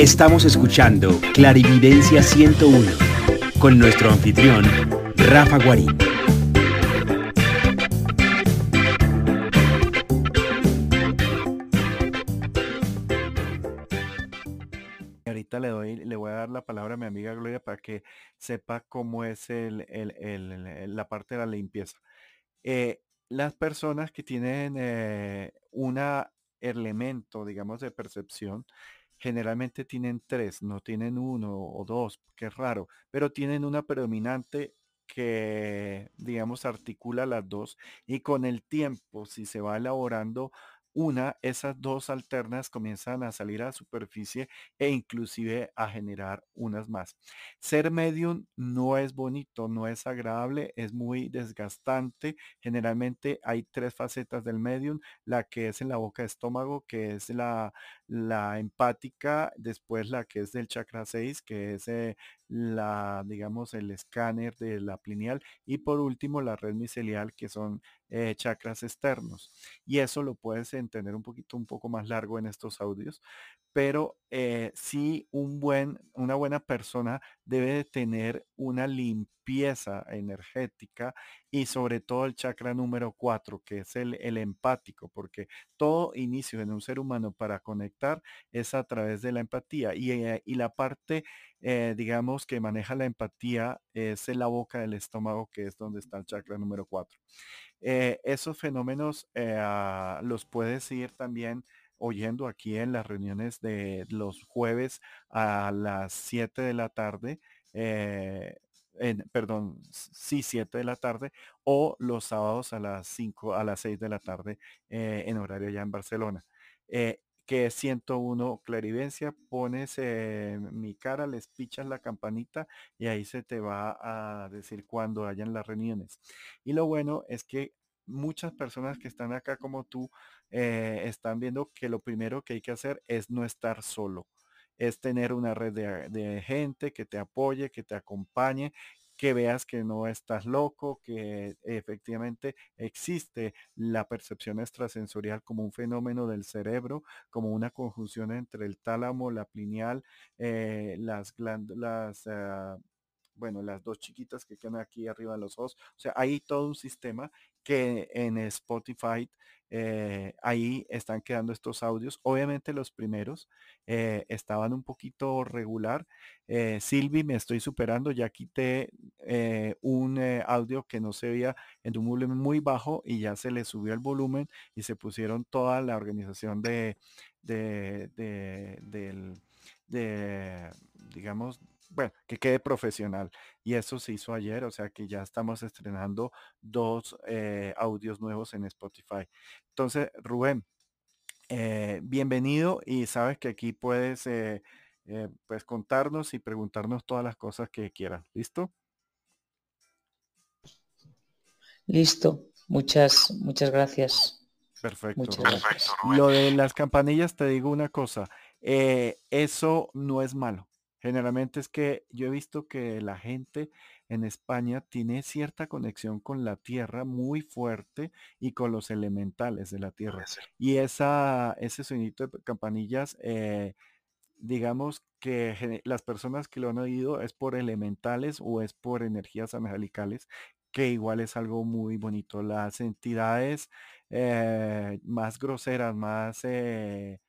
Estamos escuchando Clarividencia 101 con nuestro anfitrión, Rafa Guarín. Ahorita le doy, le voy a dar la palabra a mi amiga Gloria para que sepa cómo es el, el- el- la parte de la limpieza. Eh, las personas que tienen eh, un elemento, digamos, de percepción, generalmente tienen tres, no tienen uno o dos, que es raro, pero tienen una predominante que, digamos, articula las dos y con el tiempo, si se va elaborando una, esas dos alternas comienzan a salir a la superficie e inclusive a generar unas más. Ser medium no es bonito, no es agradable, es muy desgastante. Generalmente hay tres facetas del medium, la que es en la boca de estómago, que es la, la empática, después la que es del chakra 6, que es eh, la, digamos, el escáner de la pineal y por último la red micelial, que son eh, chakras externos. Y eso lo puedes entender un poquito, un poco más largo en estos audios, pero eh, sí un buen, una buena persona debe de tener una limpieza energética y sobre todo el chakra número 4, que es el, el empático, porque todo inicio en un ser humano para conectar es a través de la empatía y, eh, y la parte, eh, digamos, que maneja la empatía es en la boca del estómago, que es donde está el chakra número 4. Eh, esos fenómenos los puedes ir también oyendo aquí en las reuniones de los jueves a las 7 de la tarde. eh, en- perdón, sí, 7 de la tarde o los sábados a las 5, a las 6 de la tarde eh, en horario ya en Barcelona. Eh, que es 101 clarivencia, pones mi cara, les pichas la campanita y ahí se te va a decir cuando hayan las reuniones. Y lo bueno es que muchas personas que están acá como tú eh, están viendo que lo primero que hay que hacer es no estar solo, es tener una red de, gente que te apoye, que te acompañe, que veas que no estás loco, que efectivamente existe la percepción extrasensorial como un fenómeno del cerebro, como una conjunción entre el tálamo, la pineal, eh, las glándulas, ah, bueno, las dos chiquitas que quedan aquí arriba de los ojos. O sea, hay todo un sistema que en Spotify eh, ahí están quedando estos audios. Obviamente los primeros eh, estaban un poquito regular. Eh, Silvi, me estoy superando. Ya quité un audio que no se veía en un volumen muy bajo y ya se le subió el volumen y se pusieron toda la organización de, de, de digamos, bueno, que quede profesional. Y eso se hizo ayer, o sea que ya estamos estrenando dos eh, audios nuevos en Spotify. Entonces, Rubén, eh, bienvenido y sabes que aquí puedes eh, pues contarnos y preguntarnos todas las cosas que quieras. ¿Listo? Listo. Muchas, muchas gracias. Perfecto. Muchas Rubén. gracias. Lo de las campanillas, te digo una cosa, eso no es malo. Generalmente es que yo he visto que la gente en España tiene cierta conexión con la tierra muy fuerte y con los elementales de la tierra. Y esa, ese sonido de campanillas, eh, digamos que las personas que lo han oído es por elementales o es por energías angelicales, que igual es algo muy bonito. Las entidades eh, más groseras, más eh,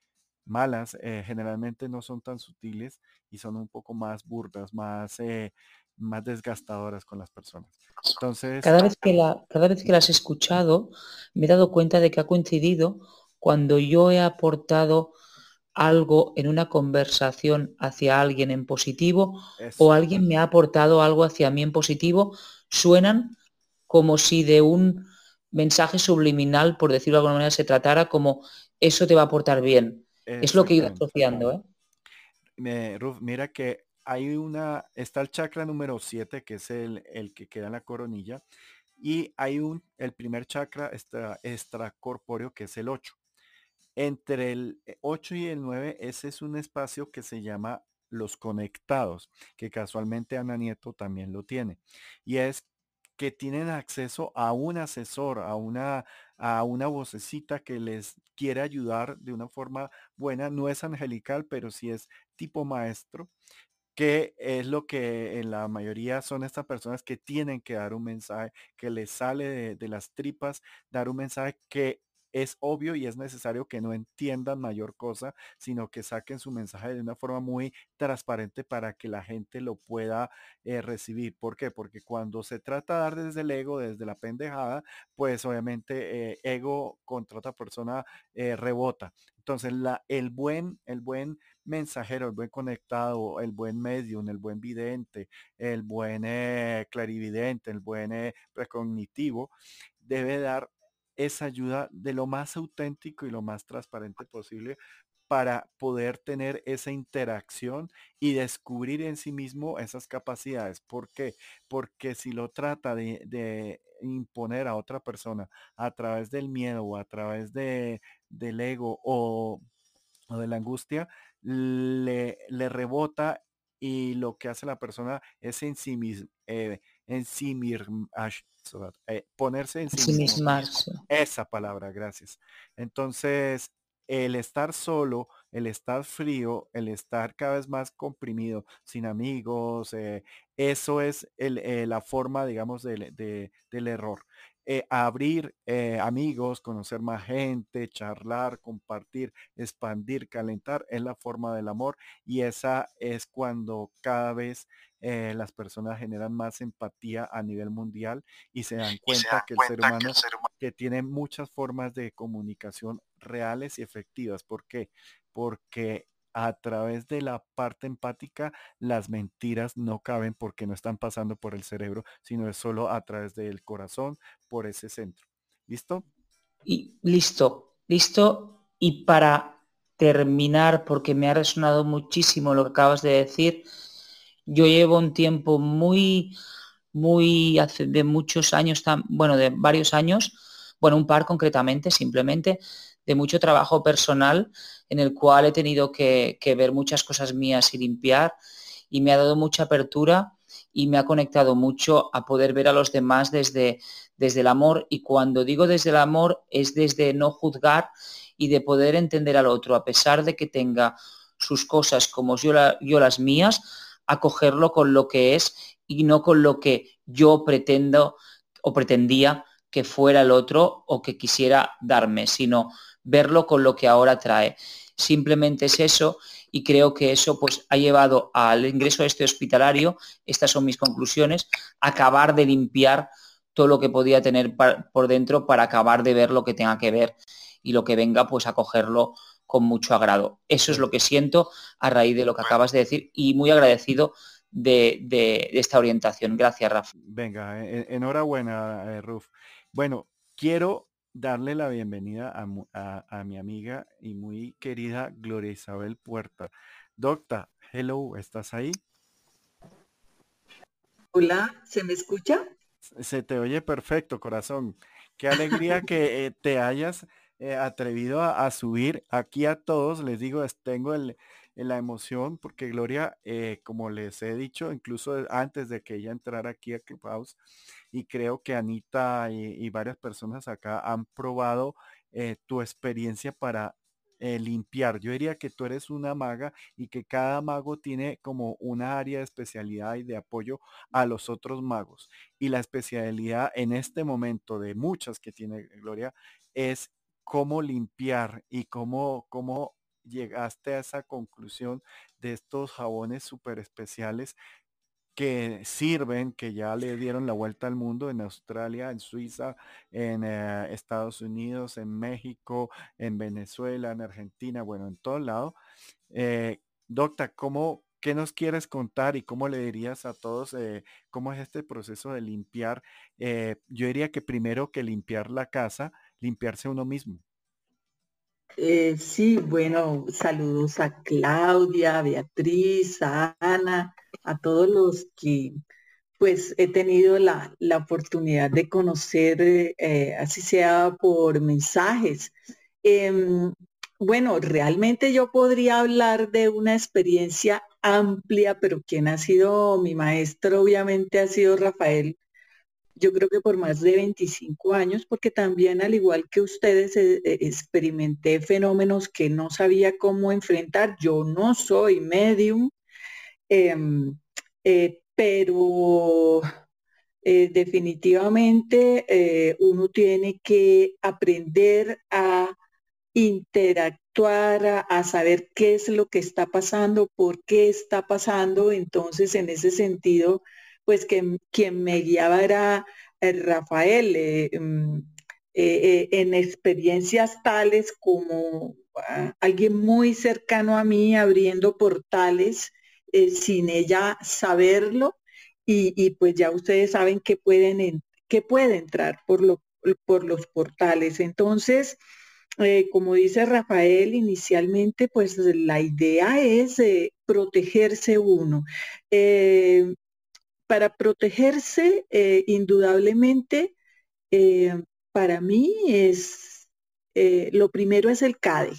malas, eh, generalmente no son tan sutiles y son un poco más burdas, más, eh, más desgastadoras con las personas. Entonces, Cada vez, que la, cada vez que las he escuchado, me he dado cuenta de que ha coincidido cuando yo he aportado algo en una conversación hacia alguien en positivo eso, o alguien me ha aportado algo hacia mí en positivo, suenan como si de un mensaje subliminal, por decirlo de alguna manera, se tratara como eso te va a aportar bien. Es lo que exactamente. asociando, ¿eh? Me- Ruf, mira que hay una, está el chakra número 7, que es el, el que queda en la coronilla, y hay un, el primer chakra extra, extracorpóreo, que es el 8. Entre el 8 y el 9, ese es un espacio que se llama los conectados, que casualmente Ana Nieto también lo tiene. Y es que tienen acceso a un asesor, a una, a una vocecita que les quiere ayudar de una forma buena. No es angelical, pero sí es tipo maestro que es lo que en la mayoría son estas personas que tienen que dar un mensaje, que les sale de, las tripas, dar un mensaje que es obvio y es necesario que no entiendan mayor cosa, sino que saquen su mensaje de una forma muy transparente para que la gente lo pueda eh, recibir. ¿Por qué? Porque cuando se trata de dar desde el ego, desde la pendejada, pues obviamente eh, ego contra otra persona eh, rebota. Entonces, la, el, buen, el buen mensajero, el buen conectado, el buen medium, el buen vidente, el buen clarividente, el buen precognitivo, debe dar esa ayuda de lo más auténtico y lo más transparente posible para poder tener esa interacción y descubrir en sí mismo esas capacidades. ¿Por qué? Porque si lo trata de, imponer a otra persona a través del miedo o a través de, del ego o, de la angustia, le, le, rebota y lo que hace la persona es en sí mismo, eh, en sí mismo, eh, ponerse en sí, mismo. Esa palabra, gracias. Entonces, el estar solo, el estar frío, el estar cada vez más comprimido, sin amigos, eh, eso es el, la forma, digamos, del error. Eh, abrir eh, amigos, conocer más gente, charlar, compartir, expandir, calentar, es la forma del amor y esa es cuando cada vez eh, las personas generan más empatía a nivel mundial y se dan cuenta, que, el ser humano, que tiene muchas formas de comunicación reales y efectivas. ¿Por qué? Porque a través de la parte empática, las mentiras no caben porque no están pasando por el cerebro, sino es solo a través del corazón, por ese centro. ¿Listo? Y listo, listo. Y para terminar, porque me ha resonado muchísimo lo que acabas de decir, yo llevo un tiempo muy, muy, hace de muchos años, bueno, de varios años, bueno, un par concretamente, simplemente, de mucho trabajo personal en el cual he tenido que, ver muchas cosas mías y limpiar y me ha dado mucha apertura y me ha conectado mucho a poder ver a los demás desde, desde el amor. Y cuando digo desde el amor es desde no juzgar y de poder entender al otro a pesar de que tenga sus cosas como yo, yo las mías, acogerlo con lo que es y no con lo que yo pretendo o pretendía que fuera el otro o que quisiera darme, sino verlo con lo que ahora trae. Simplemente es eso y creo que eso pues ha llevado al ingreso a este hospitalario, estas son mis conclusiones, acabar de limpiar todo lo que podía tener por dentro para acabar de ver lo que tenga que ver y lo que venga pues a cogerlo con mucho agrado. Eso es lo que siento a raíz de lo que acabas de decir y muy agradecido de, esta orientación. Gracias, Rafa. Venga, e, e, enhorabuena, eh, Ruf. Bueno, quiero darle la bienvenida a, mi amiga y muy querida Gloria Isabel Puerta. Docta, hello, ¿estás ahí? Hola, ¿se me escucha? Se te oye perfecto, corazón. Qué alegría que eh, te hayas eh, atrevido a, subir aquí a todos. Les digo, tengo el, la emoción porque Gloria, eh, como les he dicho, incluso antes de que ella entrara aquí a Clubhouse, y creo que Anita y, varias personas acá han probado eh, tu experiencia para eh, limpiar. Yo diría que tú eres una maga y que cada mago tiene como una área de especialidad y de apoyo a los otros magos. Y la especialidad en este momento de muchas que tiene Gloria es cómo limpiar y cómo, cómo llegaste a esa conclusión de estos jabones súper especiales que sirven, que ya le dieron la vuelta al mundo en Australia, en Suiza, en eh, Estados Unidos, en México, en Venezuela, en Argentina, bueno, en todo lado. Eh, docta, ¿cómo, ¿qué nos quieres contar y cómo le dirías a todos eh, cómo es este proceso de limpiar? yo diría que primero que limpiar la casa, limpiarse uno mismo. Sí, bueno, saludos a Claudia, a Beatriz, a Ana, a todos los que pues he tenido la, oportunidad de conocer, eh, así sea por mensajes. Em, bueno, realmente yo podría hablar de una experiencia amplia, pero quien ha sido mi maestro obviamente ha sido Rafael, yo creo que por más de 25 años, porque también al igual que ustedes eh, eh, experimenté fenómenos que no sabía cómo enfrentar. Yo no soy medium, em, eh, pero definitivamente uno tiene que aprender a interactuar, a, saber qué es lo que está pasando, por qué está pasando. Entonces, en ese sentido, pues que quien me guiaba era eh, Rafael, eh, mm, eh, en experiencias tales como ah, alguien muy cercano a mí abriendo portales sin ella saberlo y, pues ya ustedes saben que pueden puede entrar por, lo, por los portales. Entonces, como dice Rafael inicialmente, pues la idea es protegerse uno para protegerse, eh, indudablemente, eh, para mí es, eh, lo primero es el CADE.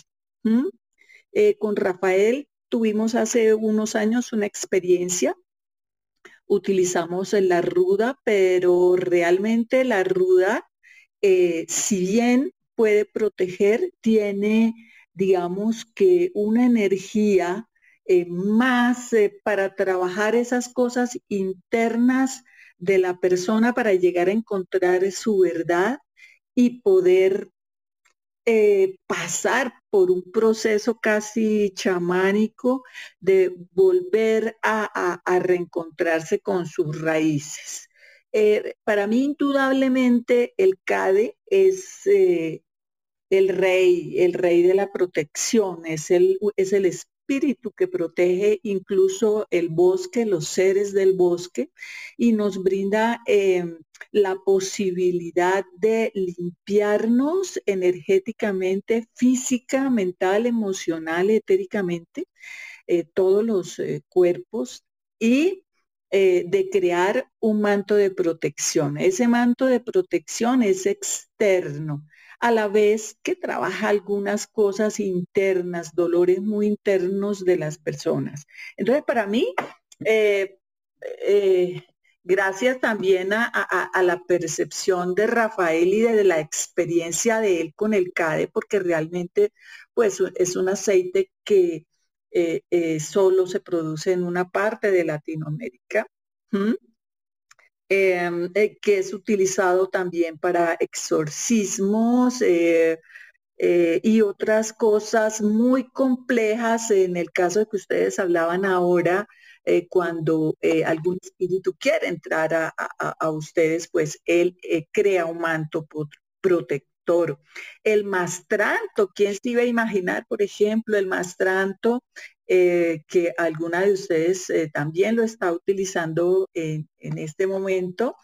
con Rafael tuvimos hace unos años una experiencia, utilizamos la ruda, pero realmente la ruda, si bien puede proteger, tiene, digamos que una energía eh, más eh, para trabajar esas cosas internas de la persona para llegar a encontrar su verdad y poder eh, pasar por un proceso casi chamánico de volver a, reencontrarse con sus raíces. para mí, indudablemente, el CADE es el rey, el rey de la protección, es el, es espíritu que protege incluso el bosque, los seres del bosque, y nos brinda em, la posibilidad de limpiarnos energéticamente, física, mental, emocional, etéricamente, eh, todos los eh, cuerpos y eh, de crear un manto de protección. Ese manto de protección es externo a la vez que trabaja algunas cosas internas, dolores muy internos de las personas. Entonces, para mí, eh, eh, gracias también a, la percepción de Rafael y de, la experiencia de él con el CADE, porque realmente pues, es un aceite que eh, solo se produce en una parte de Latinoamérica. Eh, que es utilizado también para exorcismos eh, eh, y otras cosas muy complejas en el caso de que ustedes hablaban ahora, cuando algún espíritu quiere entrar a, ustedes, pues él crea un manto protector. El mastranto, ¿quién se iba a imaginar, por ejemplo, el mastranto eh, que alguna de ustedes eh, también lo está utilizando en, este momento,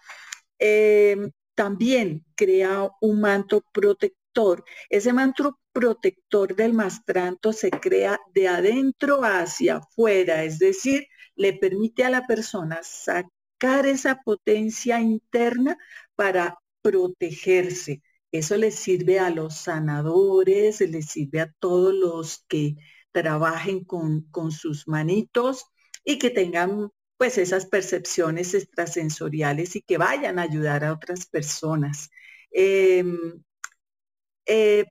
em, también crea un manto protector. Ese manto protector del mastranto se crea de adentro hacia afuera, es decir, le permite a la persona sacar esa potencia interna para protegerse. Eso le sirve a los sanadores, le sirve a todos los que trabajen con, sus manitos y que tengan pues esas percepciones extrasensoriales y que vayan a ayudar a otras personas. Em, eh,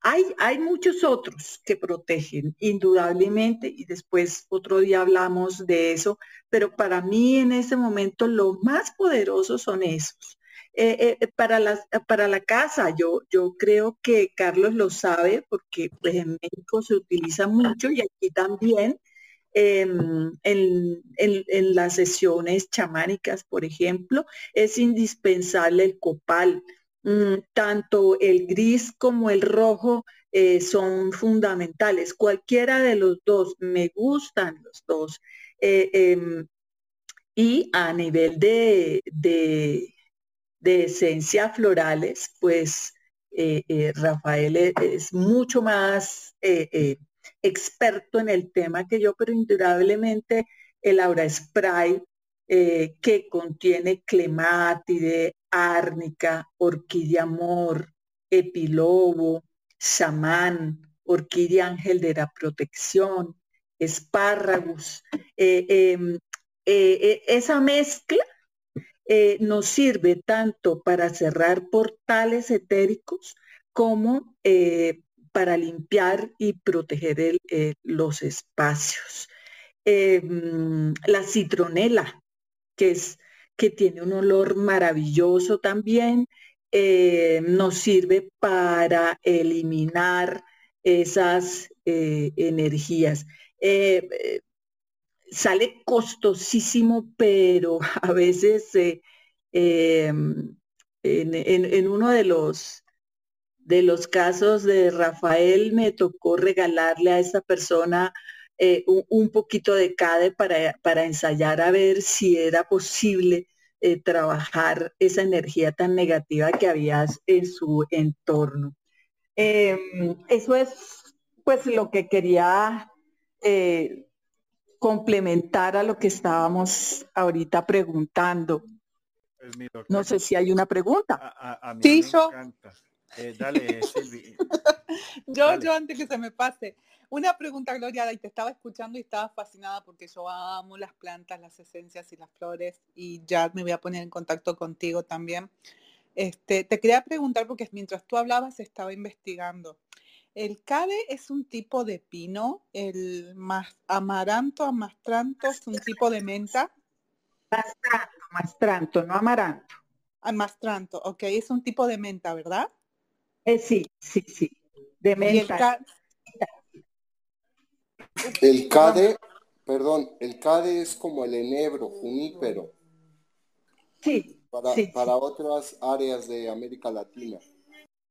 hay, hay, muchos otros que protegen, indudablemente, y después otro día hablamos de eso, pero para mí en ese momento los más poderosos son esos. Eh, eh, para, la, para la casa, yo, yo creo que Carlos lo sabe porque pues, en México se utiliza mucho y aquí también. Em, en, las sesiones chamánicas, por ejemplo, es indispensable el copal. Mm, tanto el gris como el rojo eh, son fundamentales. Cualquiera de los dos, me gustan los dos. Em, y a nivel de esencias florales, pues eh, eh, Rafael e, es, mucho más eh, experto en el tema que yo, pero indudablemente el aura spray que contiene clemátide, árnica, orquídea amor, epilobo, samán, orquídea ángel de la protección, espárragos. Em, esa mezcla eh, nos sirve tanto para cerrar portales etéricos como eh, para limpiar y proteger los espacios. Mm, la citronela, que, es, que tiene un olor maravilloso también, nos sirve para eliminar esas energías sale costosísimo, pero a veces eh, em, en, uno de los, de los casos de Rafael me tocó regalarle a esta persona eh, un, poquito de CADE para, para, ensayar a ver si era posible eh, trabajar esa energía tan negativa que había en su entorno. Em, eso es pues lo que quería complementar a lo que estábamos ahorita preguntando. Pues no sé si hay una pregunta. A, sí, yo. Eh, dale, Silvi. yo, yo antes que se me pase. Una pregunta, Gloria, y te estaba escuchando y estaba fascinada porque yo amo las plantas, las esencias y las flores y ya me voy a poner en contacto contigo también. Este, te quería preguntar porque mientras tú hablabas estaba investigando. El cade es un tipo de pino, el más amaranto, amastranto es un tipo de menta. Mastranto, mastranto, no amaranto. Amastranto, ok, es un tipo de menta, ¿verdad? Eh, sí, sí, sí, de menta. El, cade, perdón, el cade es como el enebro, junípero. Sí. Para, para otras áreas de América Latina.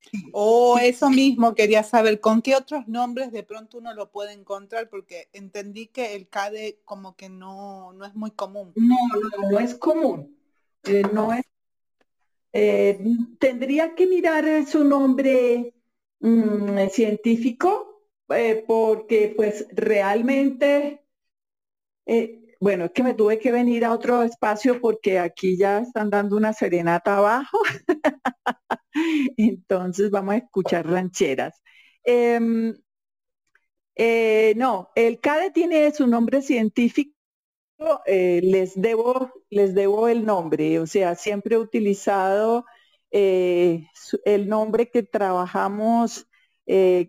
O eso mismo quería saber, ¿con qué otros nombres de pronto uno lo puede encontrar? Porque entendí que el CADE como que no, no es muy común. No, no, no es común. Eh, no es. Eh, tendría que mirar su nombre mm, científico, eh, porque pues realmente bueno, es que me tuve que venir a otro espacio porque aquí ya están dando una serenata abajo. Entonces vamos a escuchar rancheras. Em, eh, no, el CADE tiene su nombre científico. Eh, les, debo, les debo el nombre, o sea, siempre he utilizado eh, el nombre que trabajamos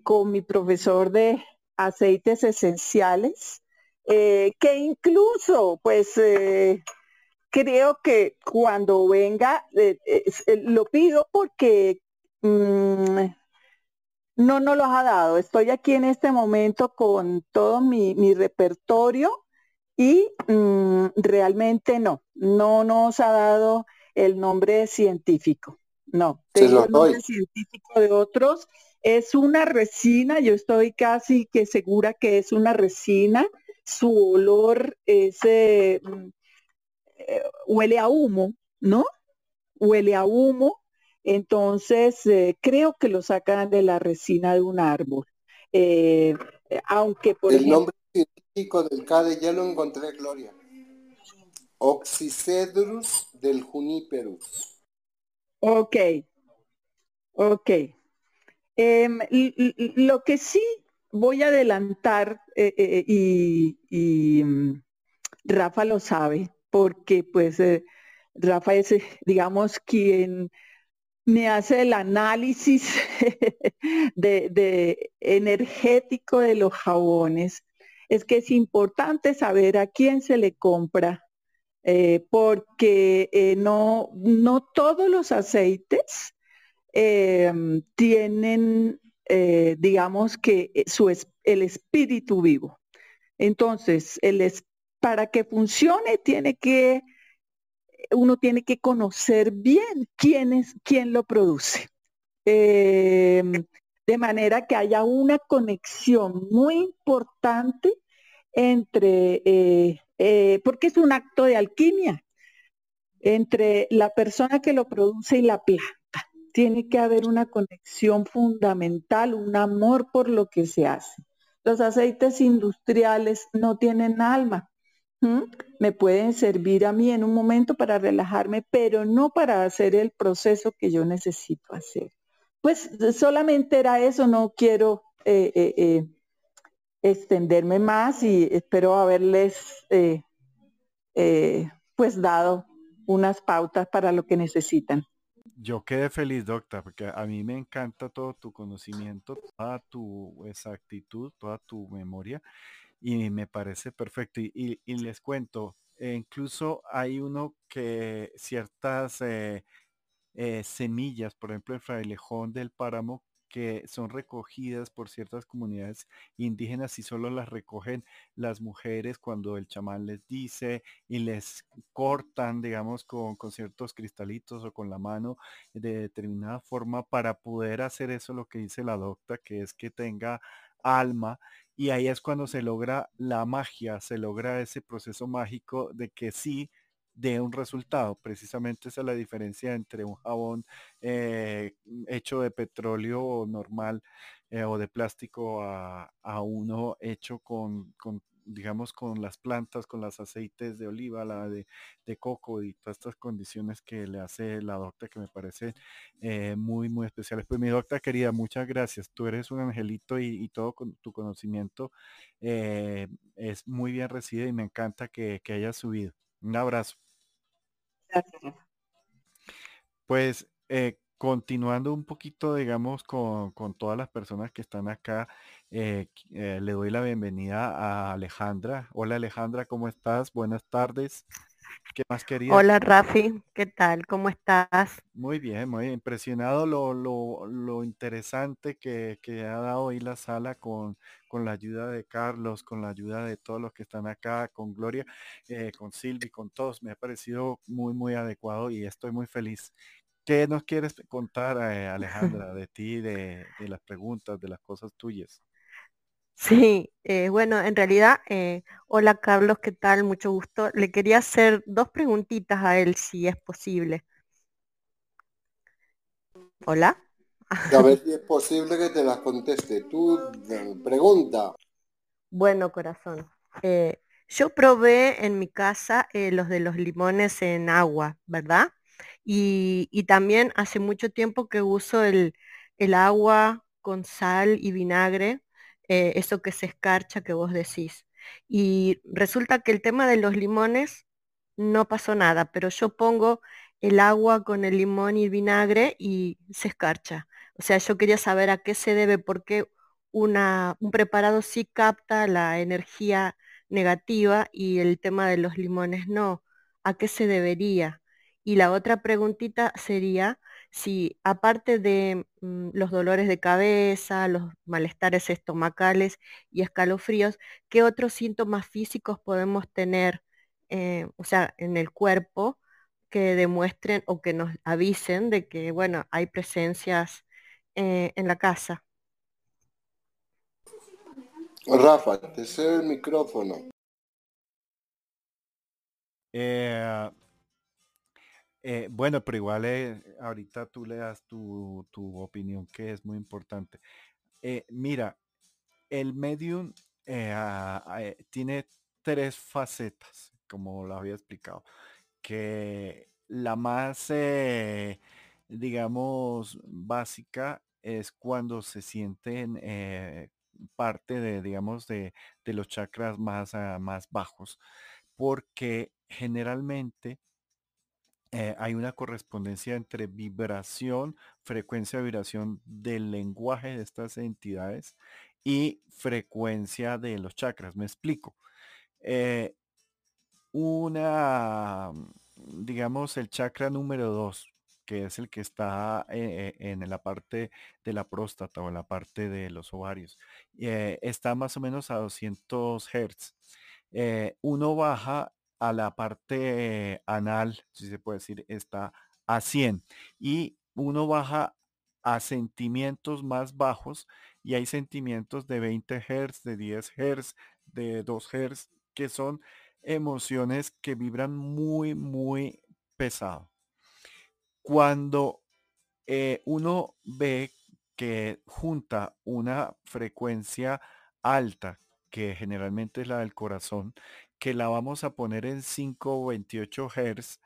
con mi profesor de aceites esenciales, eh, que incluso, pues, eh, creo que cuando venga, eh, lo pido porque mm, no nos los ha dado. Estoy aquí en este momento con todo mi, repertorio y mm, realmente no, no nos ha dado el nombre científico. No, tengo el nombre científico de otros. Es una resina, yo estoy casi que segura que es una resina su olor ese mm, eh, huele a humo, ¿no? Huele a humo. Entonces, eh, creo que lo sacan de la resina de un árbol. Eh, aunque por El nombre científico del CADE ya lo encontré, Gloria. Oxycedrus del Juniperus. Ok, ok. Em, lo que sí voy a adelantar eh, eh, y, mm, Rafa lo sabe, porque pues eh, Rafa es, digamos, quien me hace el análisis de, energético de los jabones. Es que es importante saber a quién se le compra, porque no, no todos los aceites tienen eh, digamos que eh, su, el espíritu vivo. Entonces, el para que funcione tiene que, uno tiene que conocer bien quién es, quién lo produce. Em, de manera que haya una conexión muy importante entre, eh, porque es un acto de alquimia, entre la persona que lo produce y la tiene que haber una conexión fundamental, un amor por lo que se hace. Los aceites industriales no tienen alma. Me pueden servir a mí en un momento para relajarme, pero no para hacer el proceso que yo necesito hacer. Pues solamente era eso, no quiero eh, eh, eh, extenderme más y espero haberles pues dado unas pautas para lo que necesitan. Yo quedé feliz, doctor, porque a mí me encanta todo tu conocimiento, toda tu exactitud, toda tu memoria y me parece perfecto. Y, les cuento, eh, incluso hay uno que ciertas eh, eh, semillas, por ejemplo, el frailejón del páramo, que son recogidas por ciertas comunidades indígenas y solo las recogen las mujeres cuando el chamán les dice y les cortan, digamos, con, con ciertos cristalitos o con la mano de determinada forma para poder hacer eso lo que dice la docta, que es que tenga alma y ahí es cuando se logra la magia, se logra ese proceso mágico de que sí de un resultado. Precisamente esa es la diferencia entre un jabón eh, hecho de petróleo normal eh, o de plástico a, uno hecho con, digamos, con las plantas, con los aceites de oliva, la de, coco y todas estas condiciones que le hace la docta que me parece eh, muy, muy especiales. Pues mi docta querida, muchas gracias. Tú eres un angelito y, todo con tu conocimiento es muy bien recibido y me encanta que, que hayas subido. Un abrazo. Pues eh, continuando un poquito, digamos, con, todas las personas que están acá, eh, eh, le doy la bienvenida a Alejandra. Hola Alejandra, ¿cómo estás? Buenas tardes. ¿Qué más querías? Hola Rafi, ¿qué tal? ¿Cómo estás? Muy bien, muy impresionado lo, lo, interesante que, ha dado hoy la sala con, con la ayuda de Carlos, con la ayuda de todos los que están acá, con Gloria, eh, con Silvi, con todos. Me ha parecido muy, muy adecuado y estoy muy feliz. ¿Qué nos quieres contar, eh, Alejandra, de ti, de, de las preguntas, de las cosas tuyas? Sí, eh, bueno, en realidad, eh, hola Carlos, ¿qué tal? Mucho gusto. Le quería hacer dos preguntitas a él, si es posible. Hola. A ver si es posible que te las conteste. Tú, pregunta. Bueno, corazón. Eh, yo probé en mi casa los de los limones en agua, ¿verdad? Y, y también hace mucho tiempo que uso el, el agua con sal y vinagre eh, eso que se escarcha que vos decís. Y resulta que el tema de los limones no pasó nada, pero yo pongo el agua con el limón y el vinagre y se escarcha. O sea, yo quería saber a qué se debe, por qué una, un preparado sí capta la energía negativa y el tema de los limones no. ¿A qué se debería? Y la otra preguntita sería, si aparte de mm, los dolores de cabeza, los malestares estomacales y escalofríos, ¿qué otros síntomas físicos podemos tener, eh, o sea, en el cuerpo que demuestren o que nos avisen de que, bueno, hay presencias eh, en la casa? Rafa, te cedo el micrófono. Eh, eh, bueno, pero igual eh, ahorita tú le das tu, opinión que es muy importante. Eh, mira, el medium tiene tres facetas, como lo había explicado, que la más, digamos, básica es cuando se sienten parte de, digamos, de, los chakras más, ah, más bajos, porque generalmente eh, hay una correspondencia entre vibración, frecuencia de vibración del lenguaje de estas entidades y frecuencia de los chakras. Me explico. Eh, una, digamos, el chakra número 2, que es el que está eh, en la parte de la próstata o la parte de los ovarios, está más o menos a 200 Hz. uno baja a la parte anal, si se puede decir, está a 100 y uno baja a sentimientos más bajos y hay sentimientos de 20 Hz, de 10 Hz, de 2 Hz, que son emociones que vibran muy, muy pesado. Cuando eh, uno ve que junta una frecuencia alta, que generalmente es la del corazón, que la vamos a poner en 528 Hz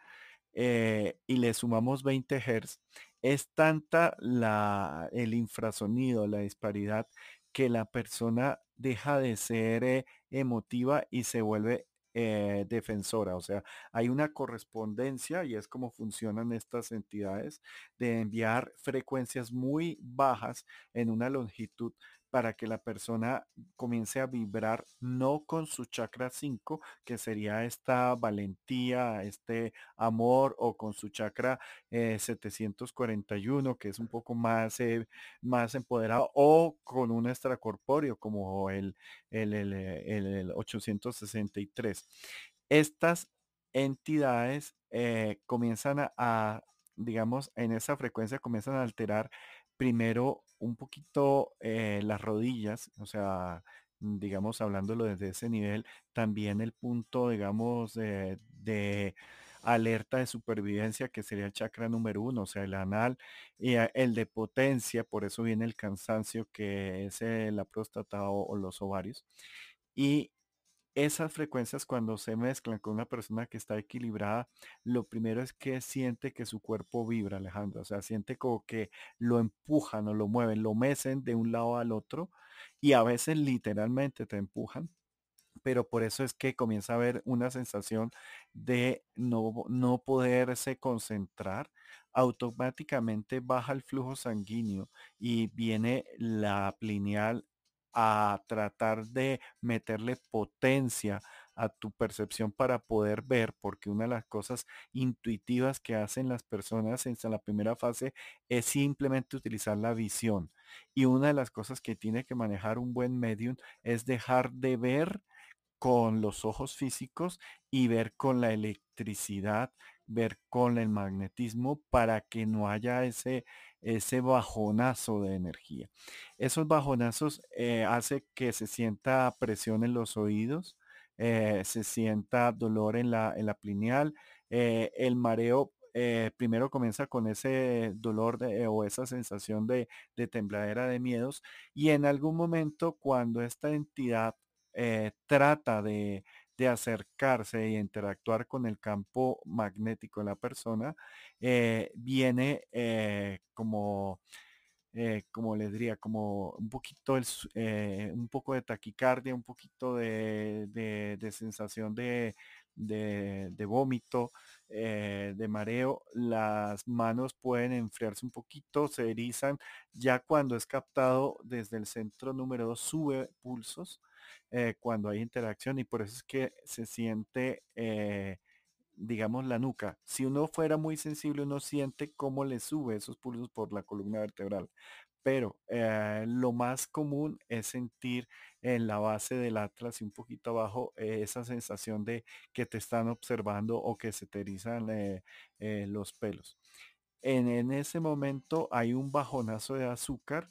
eh, y le sumamos 20 Hz, es tanta la, el infrasonido, la disparidad, que la persona deja de ser eh, emotiva y se vuelve eh, defensora, o sea, hay una correspondencia y es como funcionan estas entidades de enviar frecuencias muy bajas en una longitud para que la persona comience a vibrar no con su chakra 5, que sería esta valentía, este amor, o con su chakra 741, eh, que es un poco más, eh, más empoderado, o con un extracorpóreo como el, el, el, 863. Estas entidades eh, comienzan a, digamos, en esa frecuencia comienzan a alterar primero un poquito eh, las rodillas, o sea, digamos, hablándolo desde ese nivel, también el punto, digamos, de alerta de supervivencia, que sería el chakra número uno, o sea, el anal, y el de potencia, por eso viene el cansancio, que es eh, la próstata o, los ovarios. Y esas frecuencias cuando se mezclan con una persona que está equilibrada, lo primero es que siente que su cuerpo vibra, Alejandro. O sea, siente como que lo empujan o lo mueven, lo mecen de un lado al otro y a veces literalmente te empujan. Pero por eso es que comienza a haber una sensación de no, no poderse concentrar. Automáticamente baja el flujo sanguíneo y viene la plineal a tratar de meterle potencia a tu percepción para poder ver, porque una de las cosas intuitivas que hacen las personas en la primera fase es simplemente utilizar la visión. Y una de las cosas que tiene que manejar un buen medium es dejar de ver con los ojos físicos y ver con la electricidad, ver con el magnetismo para que no haya ese ese bajonazo de energía. Esos bajonazos eh, hace que se sienta presión en los oídos, eh, se sienta dolor en la, en la plineal, eh, el mareo primero comienza con ese dolor o esa sensación de, de, tembladera de miedos y en algún momento cuando esta entidad trata de, de acercarse y interactuar con el campo magnético de la persona, eh, viene eh, como, eh, como les diría, como un poquito, un poco de taquicardia, un poquito de, sensación de, de vómito, de mareo, las manos pueden enfriarse un poquito, se erizan, ya cuando es captado desde el centro número 2 sube pulsos, eh, cuando hay interacción y por eso es que se siente, eh, digamos, la nuca. Si uno fuera muy sensible, uno siente cómo le sube esos pulsos por la columna vertebral. Pero eh, lo más común es sentir en la base del atlas y un poquito abajo esa sensación de que te están observando o que se te erizan los pelos. En, en ese momento hay un bajonazo de azúcar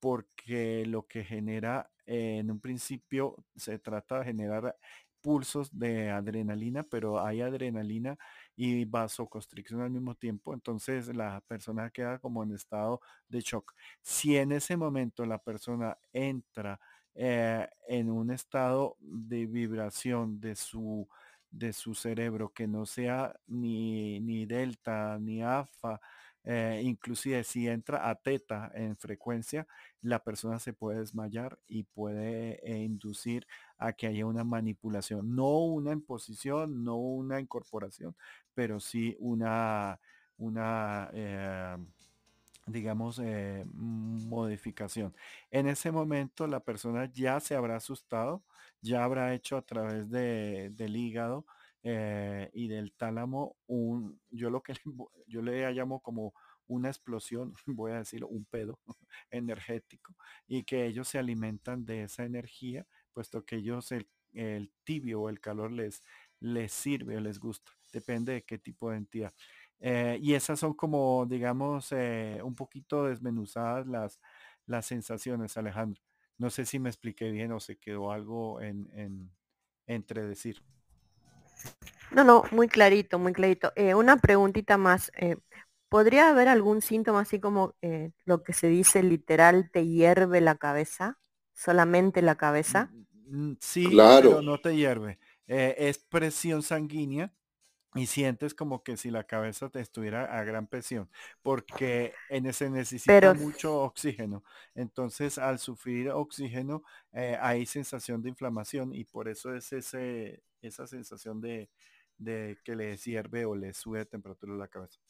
porque lo que genera en un principio se trata de generar pulsos de adrenalina, pero hay adrenalina y vasoconstricción al mismo tiempo, entonces la persona queda como en estado de shock. Si en ese momento la persona entra eh, en un estado de vibración de su, de su cerebro que no sea ni, ni delta ni alfa, eh, inclusive si entra a teta en frecuencia, la persona se puede desmayar y puede eh, inducir a que haya una manipulación, no una imposición, no una incorporación, pero sí una, una eh, digamos, modificación. En ese momento la persona ya se habrá asustado, ya habrá hecho a través de, del hígado eh, y del tálamo un, yo lo que yo le llamo como una explosión, voy a decirlo, un pedo energético, y que ellos se alimentan de esa energía, puesto que ellos el, tibio o el calor les, les sirve o les gusta, depende de qué tipo de entidad. Eh, y esas son como, digamos, eh, un poquito desmenuzadas las, las sensaciones, Alejandro. No sé si me expliqué bien o se quedó algo en, en entre decir. No, no, muy clarito, muy clarito. Eh, una preguntita más. Eh, ¿Podría haber algún síntoma así como eh, lo que se dice literal, te hierve la cabeza? ¿Solamente la cabeza? Mm, mm, sí, claro. pero no te hierve. es presión sanguínea y sientes como que si la cabeza te estuviera a gran presión, porque en ese necesita mucho oxígeno. Entonces, al sufrir oxígeno, eh, hay sensación de inflamación y por eso es ese, esa sensación de, de que le hierve o le sube temperatura la cabeza.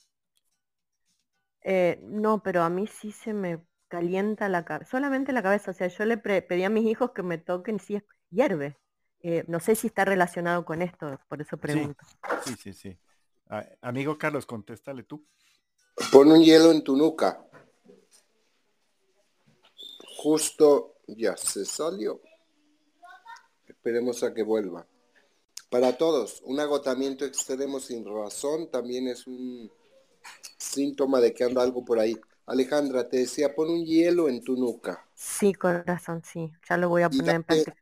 Eh, no, pero a mí sí se me calienta la cabeza, solamente la cabeza. O sea, yo le pedí a mis hijos que me toquen si hierve. Eh, no sé si está relacionado con esto, por eso pregunto. Sí, sí, sí. amigo Carlos, contéstale tú. Pon un hielo en tu nuca. Justo ya se salió. Esperemos a que vuelva. Para todos, un agotamiento extremo sin razón también es un síntoma de que anda algo por ahí. Alejandra, te decía, pon un hielo en tu nuca. Sí, corazón, sí. Ya lo voy a poner en práctica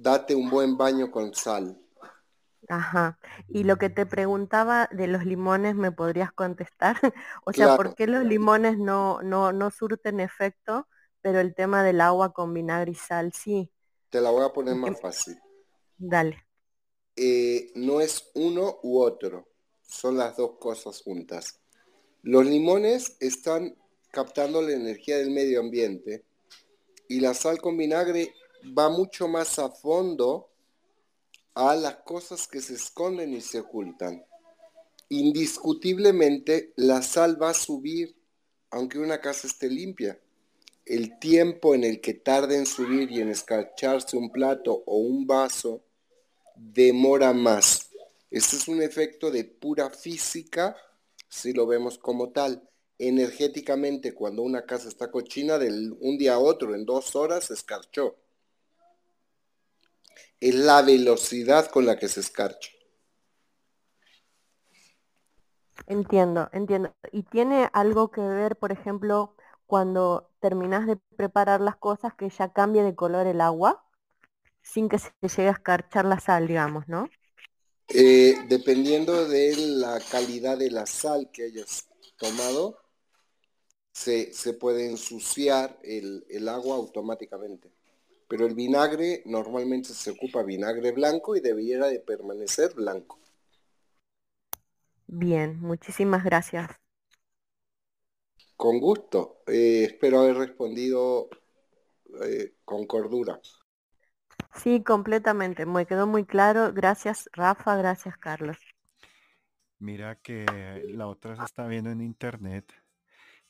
date un buen baño con sal. Ajá. Y lo que te preguntaba de los limones, ¿me podrías contestar? o sea, ¿por qué los limones no, no, no surten efecto, pero el tema del agua con vinagre y sal sí? Te la voy a poner más fácil. Dale. Eh, no es uno u otro, son las dos cosas juntas. Los limones están captando la energía del medio ambiente y la sal con vinagre va mucho más a fondo a las cosas que se esconden y se ocultan. Indiscutiblemente la sal va a subir aunque una casa esté limpia. El tiempo en el que tarde en subir y en escarcharse un plato o un vaso demora más. Este es un efecto de pura física si lo vemos como tal. Energéticamente, cuando una casa está cochina, de un día a otro, en dos horas, se escarchó es la velocidad con la que se escarcha. Entiendo, entiendo. ¿Y tiene algo que ver, por ejemplo, cuando terminas de preparar las cosas que ya cambie de color el agua? Sin que se llegue a escarchar la sal, digamos, ¿no? Eh, dependiendo de la calidad de la sal que hayas tomado, se, puede ensuciar el agua automáticamente pero el vinagre normalmente se ocupa vinagre blanco y debiera de permanecer blanco. Bien, muchísimas gracias. Con gusto. Eh, espero haber respondido eh, con cordura. Sí, completamente. Me quedó muy claro. Gracias, Rafa. Gracias, Carlos. Mira que la otra se está viendo en internet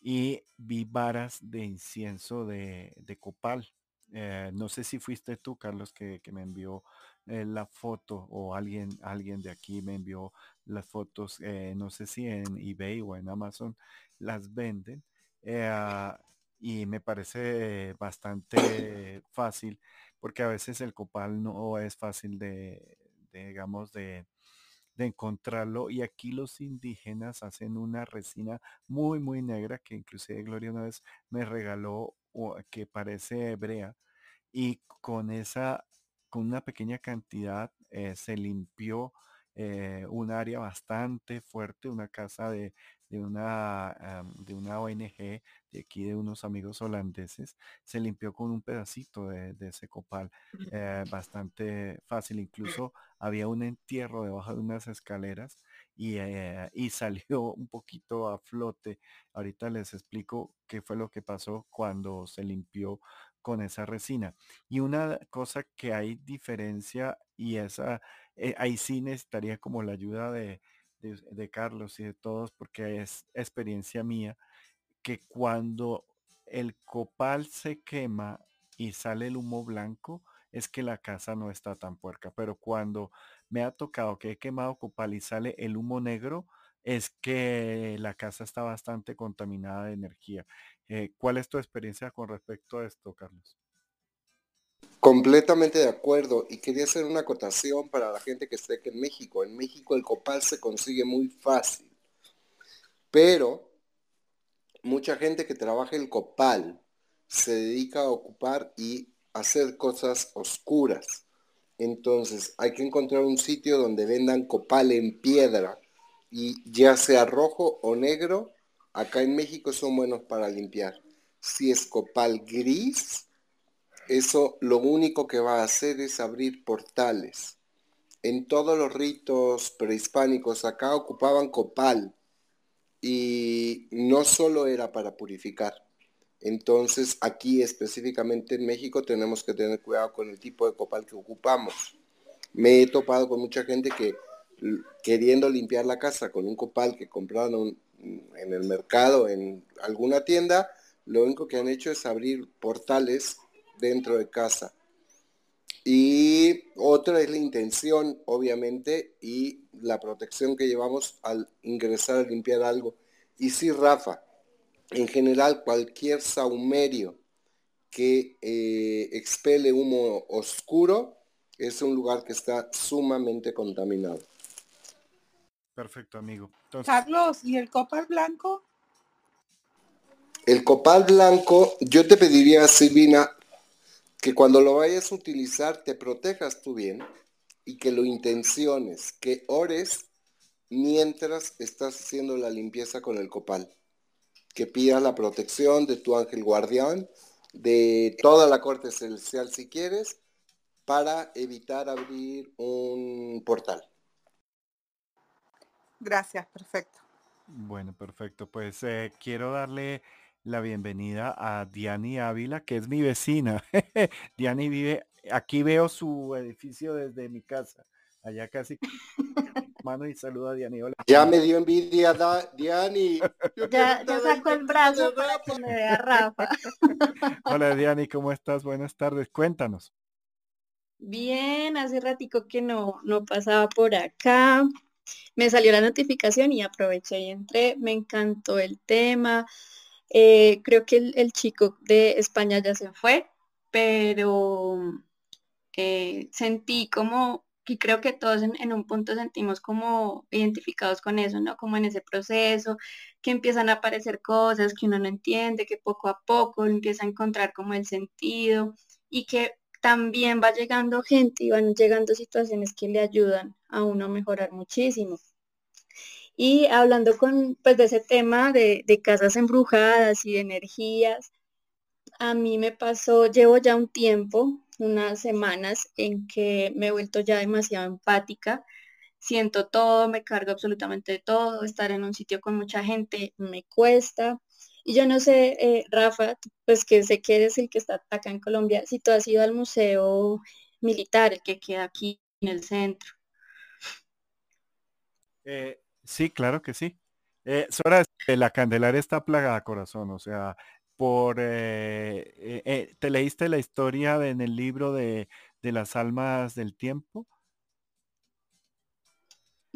y vi varas de incienso de, de copal. Eh, no sé si fuiste tú, Carlos, que, me envió eh, la foto o alguien, alguien de aquí me envió las fotos, eh, no sé si en eBay o en Amazon las venden. y me parece bastante fácil porque a veces el copal no es fácil de, digamos, de, de encontrarlo y aquí los indígenas hacen una resina muy muy negra que inclusive Gloria una vez me regaló que parece hebrea y con esa, con una pequeña cantidad eh, se limpió eh, un área bastante fuerte, una casa de, de una, de una ONG de aquí de unos amigos holandeses, se limpió con un pedacito de, ese copal eh, bastante fácil. Incluso había un entierro debajo de unas escaleras y, y, salió un poquito a flote. Ahorita les explico qué fue lo que pasó cuando se limpió con esa resina. Y una cosa que hay diferencia y esa, eh, ahí sí necesitaría como la ayuda de, de, Carlos y de todos porque es experiencia mía que cuando el copal se quema y sale el humo blanco, es que la casa no está tan puerca. Pero cuando me ha tocado que he quemado copal y sale el humo negro, es que la casa está bastante contaminada de energía. Eh, ¿Cuál es tu experiencia con respecto a esto, Carlos? Completamente de acuerdo. Y quería hacer una acotación para la gente que esté aquí en México. En México el copal se consigue muy fácil. Pero mucha gente que trabaja el copal se dedica a ocupar y hacer cosas oscuras. Entonces hay que encontrar un sitio donde vendan copal en piedra y ya sea rojo o negro Acá en México son buenos para limpiar. Si es copal gris, eso lo único que va a hacer es abrir portales. en todos los ritos prehispánicos acá ocupaban copal y no solo era para purificar. Entonces aquí específicamente en México tenemos que tener cuidado con el tipo de copal que ocupamos. Me he topado con mucha gente que queriendo limpiar la casa con un copal que compraron en el mercado, en alguna tienda, lo único que han hecho es abrir portales dentro de casa. Y otra es la intención, obviamente, y la protección que llevamos al ingresar a limpiar algo. Y sí, Rafa, en general cualquier saumerio que eh, expele humo oscuro es un lugar que está sumamente contaminado. Perfecto, amigo. Carlos, ¿y el copal blanco? El copal blanco, yo te pediría, Silvina, que cuando lo vayas a utilizar te protejas tú bien y que lo intenciones, que ores mientras estás haciendo la limpieza con el copal. Que pidas la protección de tu ángel guardián, de toda la corte celestial si quieres, para evitar abrir un portal. Gracias, perfecto. Bueno, perfecto. Pues eh, quiero darle la bienvenida a Diani Ávila, que es mi vecina. Diani vive, aquí veo su edificio desde mi casa. Allá casi mano y saluda a Diani. Ya me dio envidia Diani. Ya, ya sacó el brazo para que me vea Rafa. Hola Diani, ¿cómo estás? Buenas tardes. Cuéntanos. Bien, hace ratico que no, no pasaba por acá me salió la notificación y aproveché y entré, me encantó el tema. Eh, creo que el, chico de España ya se fue, pero eh, sentí como, y creo que todos en, un punto sentimos como identificados con eso, ¿no? Como en ese proceso, que empiezan a aparecer cosas que uno no entiende, que poco a poco empieza a encontrar como el sentido y que también va llegando gente y van llegando situaciones que le ayudan a uno a mejorar muchísimo. Y hablando con, pues, de ese tema de, de casas embrujadas y de energías, a mí me pasó, llevo ya un tiempo, unas semanas, en que me he vuelto ya demasiado empática. Siento todo, me cargo absolutamente de todo, estar en un sitio con mucha gente me cuesta. Y yo no sé, eh, Rafa, pues que sé que eres el que está acá en Colombia, si tú has ido al museo militar, el que queda aquí en el centro. Eh, sí, claro que sí. Eh, Sora, la Candelaria está plagada, corazón. O sea, por eh, te leíste la historia en el libro de, de las almas del tiempo.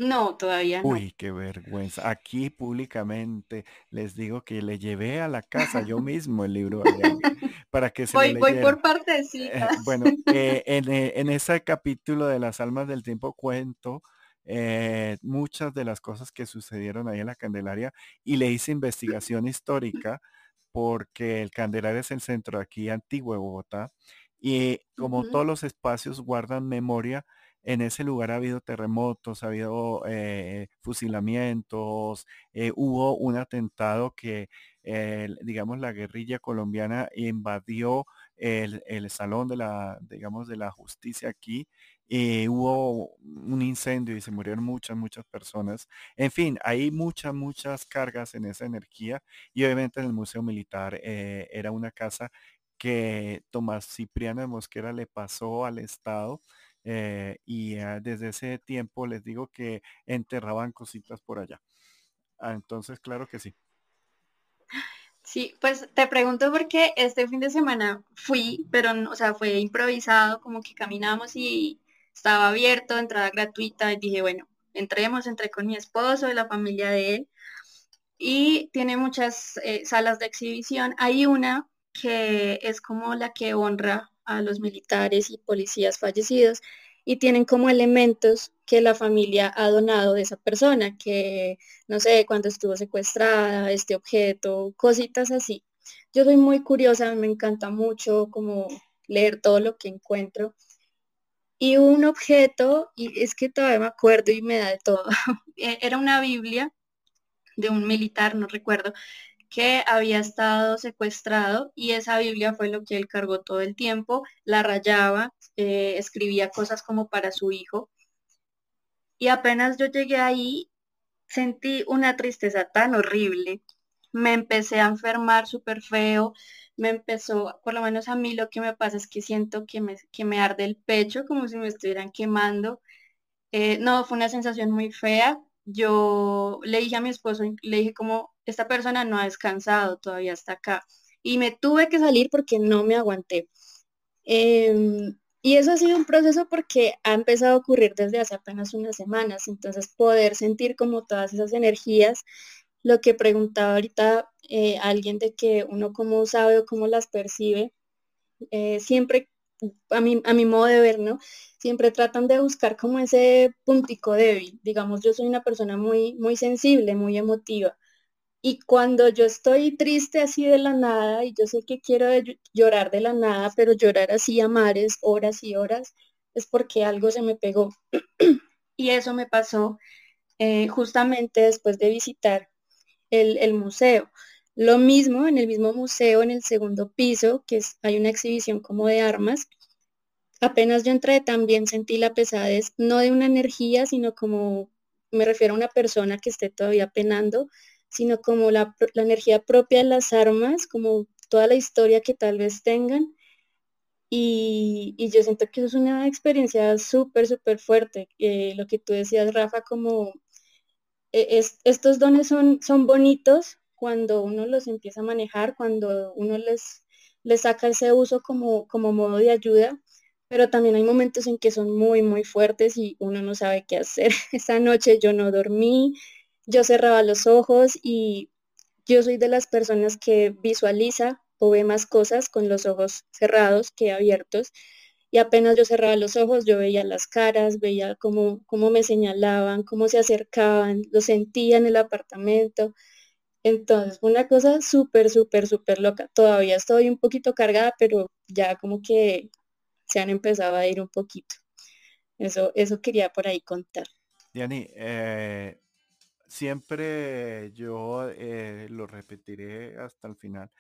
No, todavía no. Uy, qué vergüenza. Aquí públicamente les digo que le llevé a la casa yo mismo el libro para que se voy, lo voy por partecitas. Eh, bueno, eh, eh, en, ese capítulo de las almas del tiempo cuento muchas de las cosas que sucedieron ahí en la Candelaria y le hice investigación histórica porque el Candelaria es el centro aquí antiguo de Bogotá y como todos los espacios guardan memoria, en ese lugar ha habido terremotos, ha habido eh, fusilamientos, eh, hubo un atentado que, digamos, la guerrilla colombiana invadió el, salón de la, digamos, de la justicia aquí. Y hubo un incendio y se murieron muchas, muchas personas. En fin, hay muchas, muchas cargas en esa energía y obviamente en el Museo Militar eh, era una casa que Tomás Cipriano de Mosquera le pasó al Estado eh, y ah, desde ese tiempo les digo que enterraban cositas por allá. Ah, entonces, claro que sí. Sí, pues te pregunto porque este fin de semana fui, pero o sea, fue improvisado, como que caminamos y estaba abierto, entrada gratuita, y dije, bueno, entremos, entré con mi esposo, y la familia de él, y tiene muchas eh, salas de exhibición. Hay una que es como la que honra a los militares y policías fallecidos y tienen como elementos que la familia ha donado de esa persona, que no sé, cuando estuvo secuestrada, este objeto, cositas así. Yo soy muy curiosa, me encanta mucho como leer todo lo que encuentro. Y un objeto, y es que todavía me acuerdo y me da de todo, e-, era una Biblia de un militar, no recuerdo, que había estado secuestrado y esa Biblia fue lo que él cargó todo el tiempo, la rayaba, eh, escribía cosas como para su hijo Y apenas yo llegué ahí, sentí una tristeza tan horrible. Me empecé a enfermar súper feo. Me empezó, por lo menos a mí lo que me pasa es que siento que me, que me arde el pecho como si me estuvieran quemando. Eh, no, fue una sensación muy fea. Yo le dije a mi esposo, le dije como, esta persona no ha descansado, todavía está acá. Y me tuve que salir porque no me aguanté. Em, y eso ha sido un proceso porque ha empezado a ocurrir desde hace apenas unas semanas. Entonces, poder sentir como todas esas energías, lo que preguntaba ahorita eh, alguien de que uno cómo sabe o cómo las percibe, eh, siempre, a mi, a mi modo de ver, ¿no? Siempre tratan de buscar como ese puntico débil. Digamos, yo soy una persona muy, muy sensible, muy emotiva. Y cuando yo estoy triste así de la nada, y yo sé que quiero llorar de la nada, pero llorar así a mares, horas y horas, es porque algo se me pegó. y eso me pasó eh, justamente después de visitar el, el, museo. Lo mismo en el mismo museo, en el segundo piso, que es, hay una exhibición como de armas. Apenas yo entré también sentí la pesadez, no de una energía, sino como me refiero a una persona que esté todavía penando sino como la, energía propia de las armas, como toda la historia que tal vez tengan. Y, yo siento que es una experiencia súper, súper fuerte. Eh, lo que tú decías, Rafa, como eh, estos dones son, son bonitos cuando uno los empieza a manejar, cuando uno les, les saca ese uso como, como modo de ayuda, pero también hay momentos en que son muy, muy fuertes y uno no sabe qué hacer. Esa noche yo no dormí, yo cerraba los ojos y yo soy de las personas que visualiza o ve más cosas con los ojos cerrados que abiertos. Y apenas yo cerraba los ojos, yo veía las caras, veía cómo, cómo me señalaban, cómo se acercaban, lo sentía en el apartamento. Entonces, una cosa súper, súper, súper loca. Todavía estoy un poquito cargada, pero ya como que se han empezado a ir un poquito. Eso, eso quería por ahí contar. Diani, eh, siempre yo eh, lo repetiré hasta el final.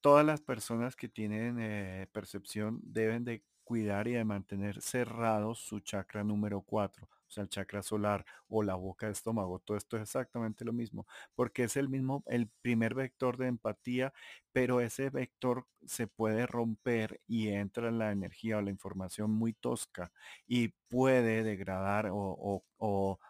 Todas las personas que tienen eh, percepción deben de cuidar y de mantener cerrado su chakra número 4, o sea, el chakra solar o la boca de estómago. Todo esto es exactamente lo mismo, porque es el mismo, el primer vector de empatía, pero ese vector se puede romper y entra la energía o la información muy tosca y puede degradar o,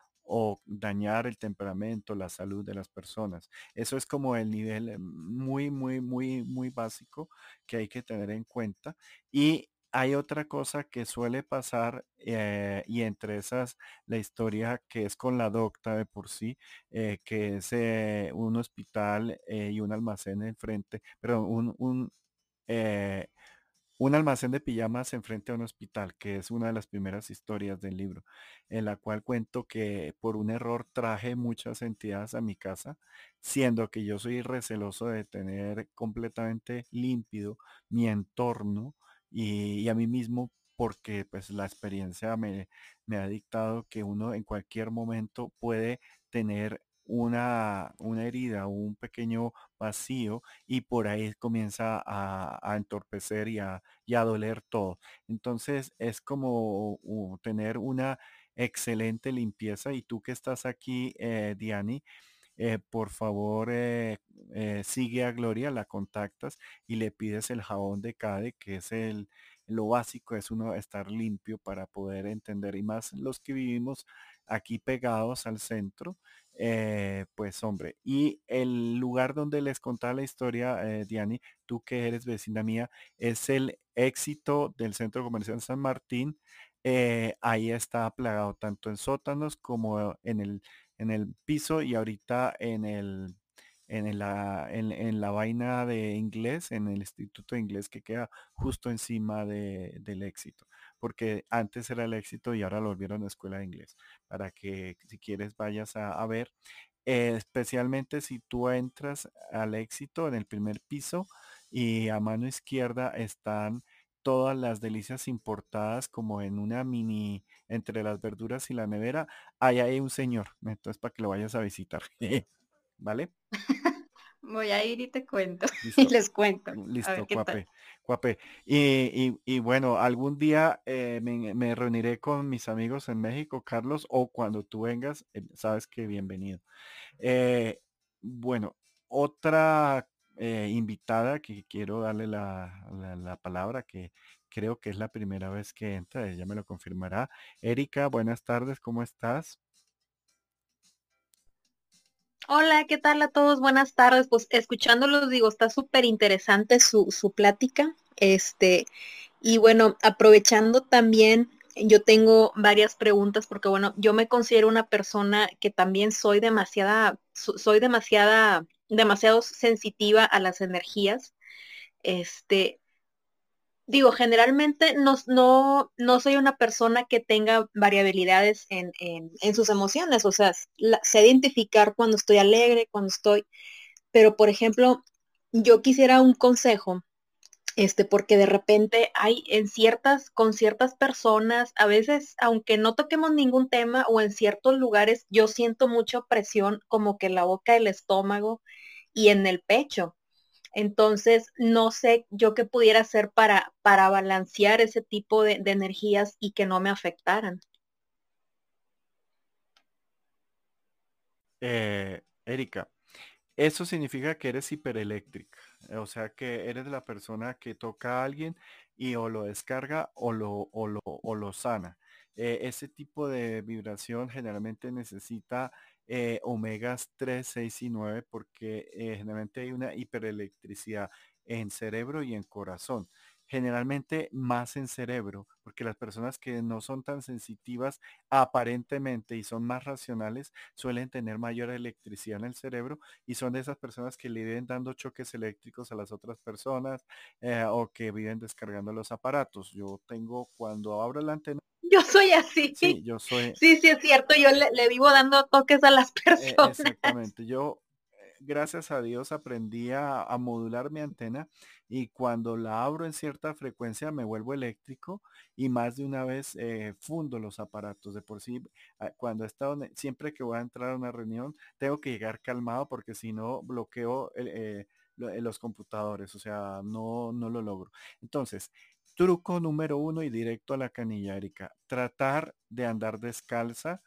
dañar el temperamento, la salud de las personas. Eso es como el nivel eh, muy, muy, muy, muy básico que hay que tener en cuenta. Y hay otra cosa que suele pasar eh, y entre esas la historia que es con la docta de por sí, eh, que es un hospital y un almacén enfrente, pero un, un un almacén de pijamas enfrente a un hospital, que es una de las primeras historias del libro, en la cual cuento que por un error traje muchas entidades a mi casa, siendo que yo soy receloso de tener completamente límpido mi entorno y, a mí mismo porque pues la experiencia me, me ha dictado que uno en cualquier momento puede tener una, una herida, un pequeño vacío y por ahí comienza a, entorpecer y a, doler todo. Entonces es como tener una excelente limpieza y tú que estás aquí, eh, Diani, eh, por favor eh, sigue a Gloria, la contactas y le pides el jabón de CADE, que es el, lo básico, es uno estar limpio para poder entender y más los que vivimos aquí pegados al centro, eh, pues hombre, y el lugar donde les contaba la historia, eh, Diani, tú que eres vecina mía, es el éxito del Centro Comercial San Martín. Eh, ahí está plagado tanto en sótanos como en el, en el piso y ahorita en el en la, en, la vaina de inglés, en el instituto de inglés que queda justo encima del éxito, porque antes era el éxito y ahora lo volvieron a escuela de inglés, para que si quieres vayas a, ver, eh, especialmente si tú entras al éxito en el primer piso y a mano izquierda están todas las delicias importadas como en una mini entre las verduras y la nevera, ahí hay un señor, entonces para que lo vayas a visitar. ¿Vale? Voy a ir y te cuento. Y les cuento. Listo, Cuape. Guapé. Y, bueno, algún día eh, me, reuniré con mis amigos en México, Carlos, o cuando tú vengas, eh, sabes que bienvenido. Eh, bueno, otra invitada que quiero darle la, palabra, que creo que es la primera vez que entra, ella me lo confirmará. Erika, buenas tardes, ¿cómo estás? Hola, ¿qué tal a todos? Buenas tardes. Pues escuchándolos digo, está súper interesante su, su plática. Este, y bueno, aprovechando también, yo tengo varias preguntas porque bueno, yo me considero una persona que también soy demasiada, soy demasiada, demasiado sensitiva a las energías. Este, digo, generalmente no, no, no soy una persona que tenga variabilidades en, sus emociones, o sea, sé identificar cuando estoy alegre, cuando estoy, pero por ejemplo, yo quisiera un consejo, este, porque de repente hay en ciertas, con ciertas personas, a veces, aunque no toquemos ningún tema o en ciertos lugares, yo siento mucha presión como que en la boca del estómago y en el pecho. Entonces, no sé yo qué pudiera hacer para, para balancear ese tipo de, energías y que no me afectaran. Eh, Erika, eso significa que eres hipereléctrica, o sea que eres la persona que toca a alguien y o lo descarga o lo, o lo, o lo sana. Eh, ese tipo de vibración generalmente necesita eh, omegas 3, 6 y 9 porque eh, generalmente hay una hiperelectricidad en cerebro y en corazón. Generalmente más en cerebro, porque las personas que no son tan sensitivas aparentemente y son más racionales suelen tener mayor electricidad en el cerebro y son de esas personas que le viven dando choques eléctricos a las otras personas eh, o que viven descargando los aparatos. Yo tengo cuando abro la antena yo soy así. Sí, yo soy. Sí, sí, es cierto, yo le, vivo dando toques a las e, personas. exactamente, yo, eh, gracias a Dios, aprendí a, modular mi antena y cuando la abro en cierta frecuencia me vuelvo eléctrico y más de una vez eh, fundo los aparatos. De por sí, cuando he estado, siempre que voy a entrar a una reunión, tengo que llegar calmado porque si no bloqueo eh, los computadores, o sea, no, no lo logro. Entonces, Truco número uno y directo a la canilla. Tratar de andar descalza,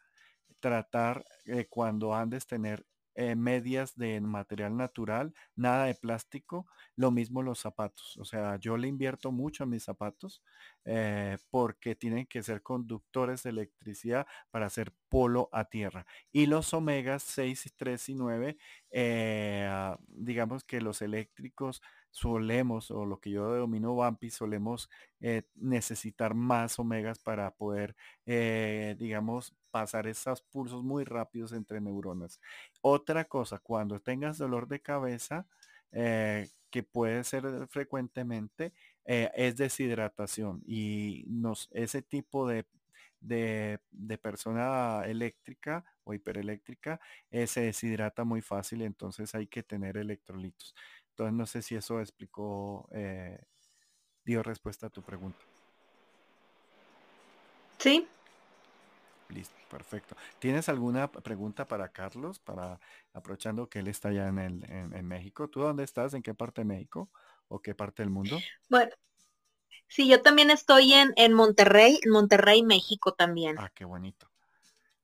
tratar de cuando andes tener eh, medias de material natural, nada de plástico, lo mismo los zapatos. O sea, yo le invierto mucho a mis zapatos eh, porque tienen que ser conductores de electricidad para hacer polo a tierra. Y los omegas 6, 3 y 9, eh, ah, digamos que los eléctricos solemos, o lo que yo denomino vampi, solemos necesitar más omegas para poder, digamos, pasar esos pulsos muy rápidos entre neuronas. Otra cosa, cuando tengas dolor de cabeza, eh, que puede ser frecuentemente, eh, es deshidratación. Y nos, ese tipo de, de, persona eléctrica o hipereléctrica eh, se deshidrata muy fácil, entonces hay que tener electrolitos. Entonces no sé si eso explicó, dio respuesta a tu pregunta. Sí, Listo, perfecto. ¿Tienes alguna pregunta para Carlos? Para aprovechando que él está ya en, el, en, México. ¿Tú dónde estás? ¿En qué parte de México? ¿O qué parte del mundo? Bueno, sí, yo también estoy en, en Monterrey, en Monterrey, México también. Ah, qué bonito.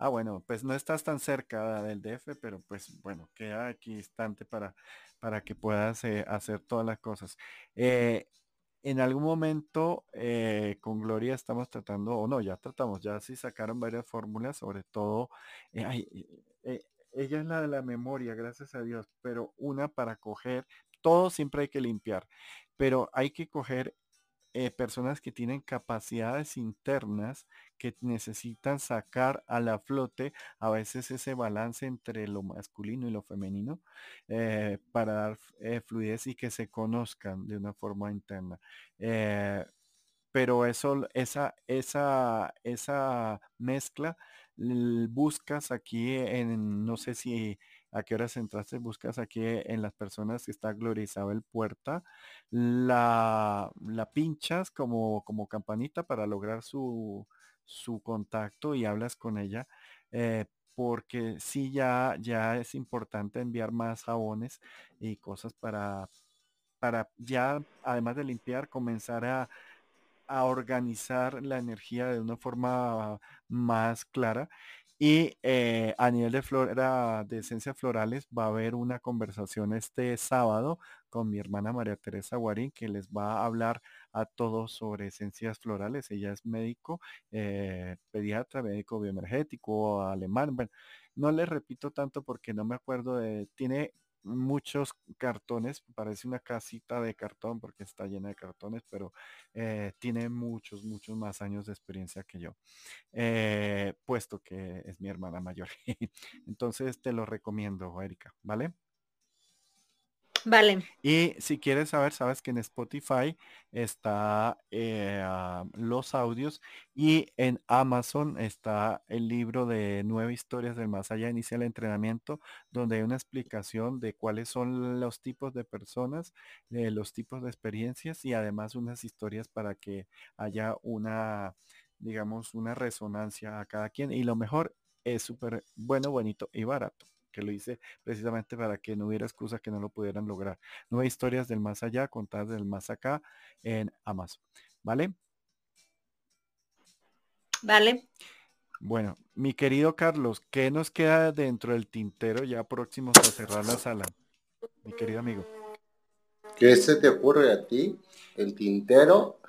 Ah, bueno, pues no estás tan cerca del DF, pero pues bueno, queda aquí instante para, para que puedas eh, hacer todas las cosas. Eh, en algún momento eh, con Gloria estamos tratando, o no, ya tratamos, ya sí sacaron varias fórmulas, sobre todo, ella es la de la memoria, gracias a Dios, pero una para coger, todo siempre hay que limpiar, pero hay que coger eh, personas que tienen capacidades internas que necesitan sacar a la flote a veces ese balance entre lo masculino y lo femenino eh, para dar eh, fluidez y que se conozcan de una forma interna. pero eso, esa, esa, esa mezcla buscas aquí en, no sé si a qué horas entraste, buscas aquí en las personas que está Gloria Isabel Puerta, la, la pinchas como, como campanita para lograr su, su contacto y hablas con ella. Eh, porque sí ya, ya es importante enviar más jabones y cosas para, para ya, además de limpiar, comenzar a, a organizar la energía de una forma más clara. Y eh, a nivel de flora, de esencias florales, va a haber una conversación este sábado con mi hermana María Teresa Guarín, que les va a hablar a todos sobre esencias florales. Ella es médico, eh, pediatra, médico bioenergético, alemán. Bueno, no le repito tanto porque no me acuerdo de, tiene muchos cartones, parece una casita de cartón porque está llena de cartones, pero eh, tiene muchos, muchos más años de experiencia que yo, eh, puesto que es mi hermana mayor. Entonces te lo recomiendo, Erika, ¿vale? Vale. Y si quieres saber, sabes que en Spotify está eh, ah, los audios y en Amazon está el libro de nueve historias del más allá, inicia el entrenamiento, donde hay una explicación de cuáles son los tipos de personas, de los tipos de experiencias y además unas historias para que haya una, digamos, una resonancia a cada quien. Y lo mejor es súper bueno, bonito y barato que lo hice precisamente para que no hubiera excusa que no lo pudieran lograr. Nueve historias del más allá, contadas del más acá en Amazon. ¿Vale? Vale. Bueno, mi querido Carlos, ¿qué nos queda dentro del tintero ya próximos a cerrar la sala? Mi querido amigo. ¿Qué se te ocurre a ti? El tintero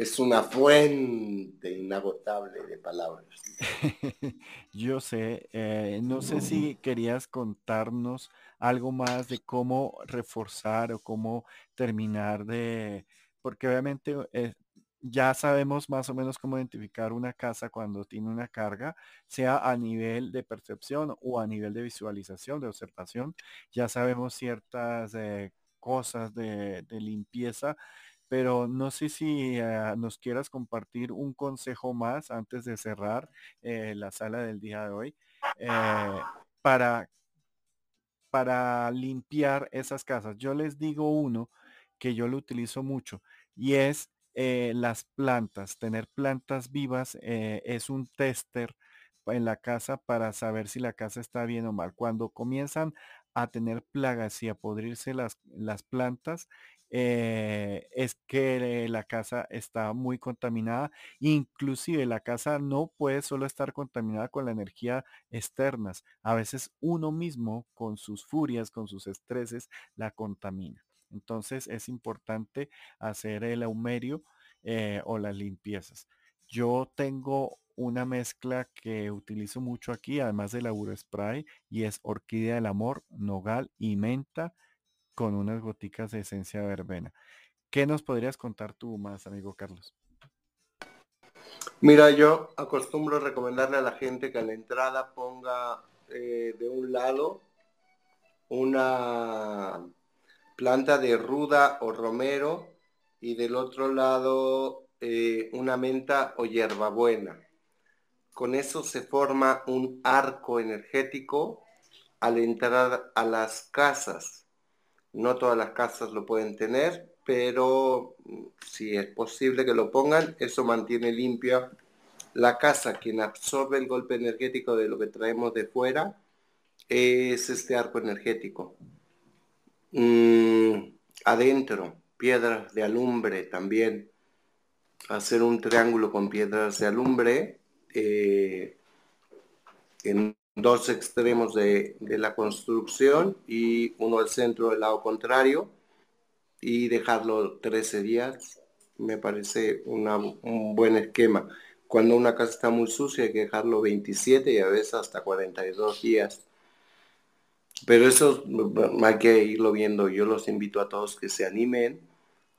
es una fuente inagotable de palabras. Yo sé, eh, no sé si querías contarnos algo más de cómo reforzar o cómo terminar de, porque obviamente eh, ya sabemos más o menos cómo identificar una casa cuando tiene una carga, sea a nivel de percepción o a nivel de visualización, de observación. Ya sabemos ciertas eh, cosas de, de limpieza pero no sé si eh, nos quieras compartir un consejo más antes de cerrar eh, la sala del día de hoy eh, para, para limpiar esas casas. Yo les digo uno que yo lo utilizo mucho y es las plantas. Tener plantas vivas es un tester en la casa para saber si la casa está bien o mal. Cuando comienzan a tener plagas y a podrirse las, las plantas, eh, es que la casa está muy contaminada. Inclusive la casa no puede solo estar contaminada con la energía externas. A veces uno mismo con sus furias, con sus estreses, la contamina. Entonces es importante hacer el aumerio eh, o las limpiezas. Yo tengo una mezcla que utilizo mucho aquí, además del spray, y es orquídea del amor, nogal y menta con unas goticas de esencia verbena. ¿Qué nos podrías contar tú más, amigo Carlos? Mira, yo acostumbro recomendarle a la gente que a la entrada ponga eh, de un lado una planta de ruda o romero y del otro lado eh, una menta o hierbabuena. Con eso se forma un arco energético al entrar a las casas no todas las casas lo pueden tener, pero mm, si es posible que lo pongan, eso mantiene limpia la casa. Quien absorbe el golpe energético de lo que traemos de fuera es este arco energético. Mm, adentro, piedras de alumbre también. Hacer un triángulo con piedras de alumbre eh, dos extremos de, la construcción y uno al centro del lado contrario y dejarlo 13 días me parece un buen esquema. Cuando una casa está muy sucia hay que dejarlo 27 y a veces hasta 42 días. Pero eso hay que irlo viendo. Yo los invito a todos que se animen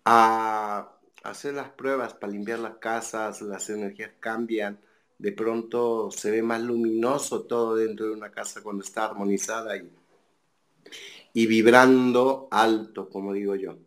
a hacer las pruebas para limpiar las casas, las energías cambian de pronto se ve más luminoso todo dentro de una casa cuando está armonizada y, y vibrando alto, como digo yo.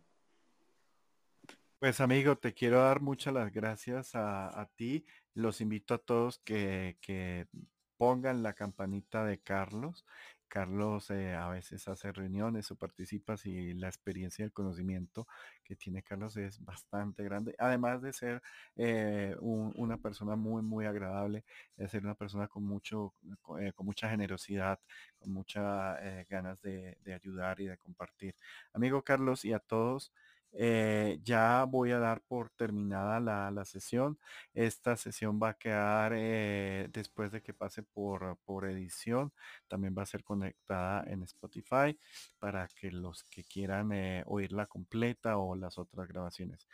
Pues amigo, te quiero dar muchas las gracias a, ti. Los invito a todos que, que pongan la campanita de Carlos Carlos eh, a veces hace reuniones o participa y la experiencia y el conocimiento que tiene Carlos es bastante grande. Además de ser eh, una persona muy, muy agradable, de ser una persona con, mucho, con, eh, mucha generosidad, con muchas ganas de, ayudar y de compartir. Amigo Carlos y a todos, Eh, ya voy a dar por terminada la, sesión. Esta sesión va a quedar eh, después de que pase por, por edición. También va a ser conectada en Spotify para que los que quieran eh, oírla completa o las otras grabaciones.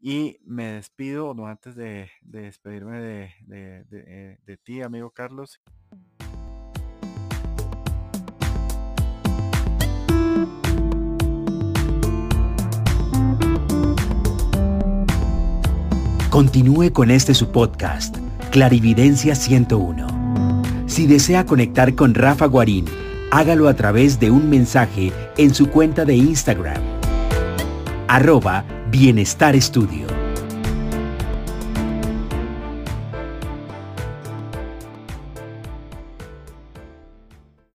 Y me despido, no antes de, despedirme de, de ti, amigo Carlos. Continúe con este su podcast, Clarividencia 101. Si desea conectar con Rafa Guarín, hágalo a través de un mensaje en su cuenta de Instagram. Arroba Bienestar Estudio.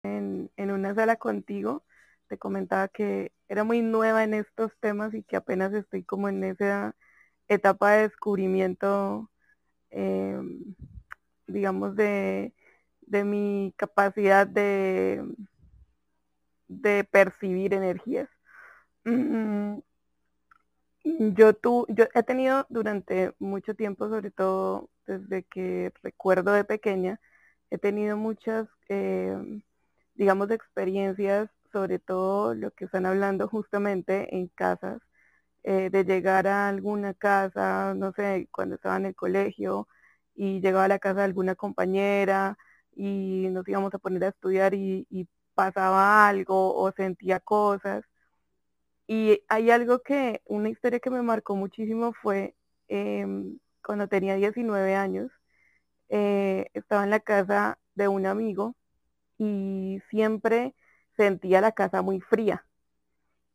En, en una sala contigo te comentaba que era muy nueva en estos temas y que apenas estoy como en esa etapa de descubrimiento, em, digamos, de, mi capacidad de, de percibir energías. Mm, yo, tu, yo he tenido durante mucho tiempo, sobre todo desde que recuerdo de pequeña, he tenido muchas, em, digamos, experiencias, sobre todo lo que están hablando justamente en casas, eh, de llegar a alguna casa, no sé, cuando estaba en el colegio y llegaba a la casa de alguna compañera y nos íbamos a poner a estudiar y, pasaba algo o sentía cosas. Y hay algo que, una historia que me marcó muchísimo fue em, cuando tenía 19 años, eh, estaba en la casa de un amigo y siempre sentía la casa muy fría.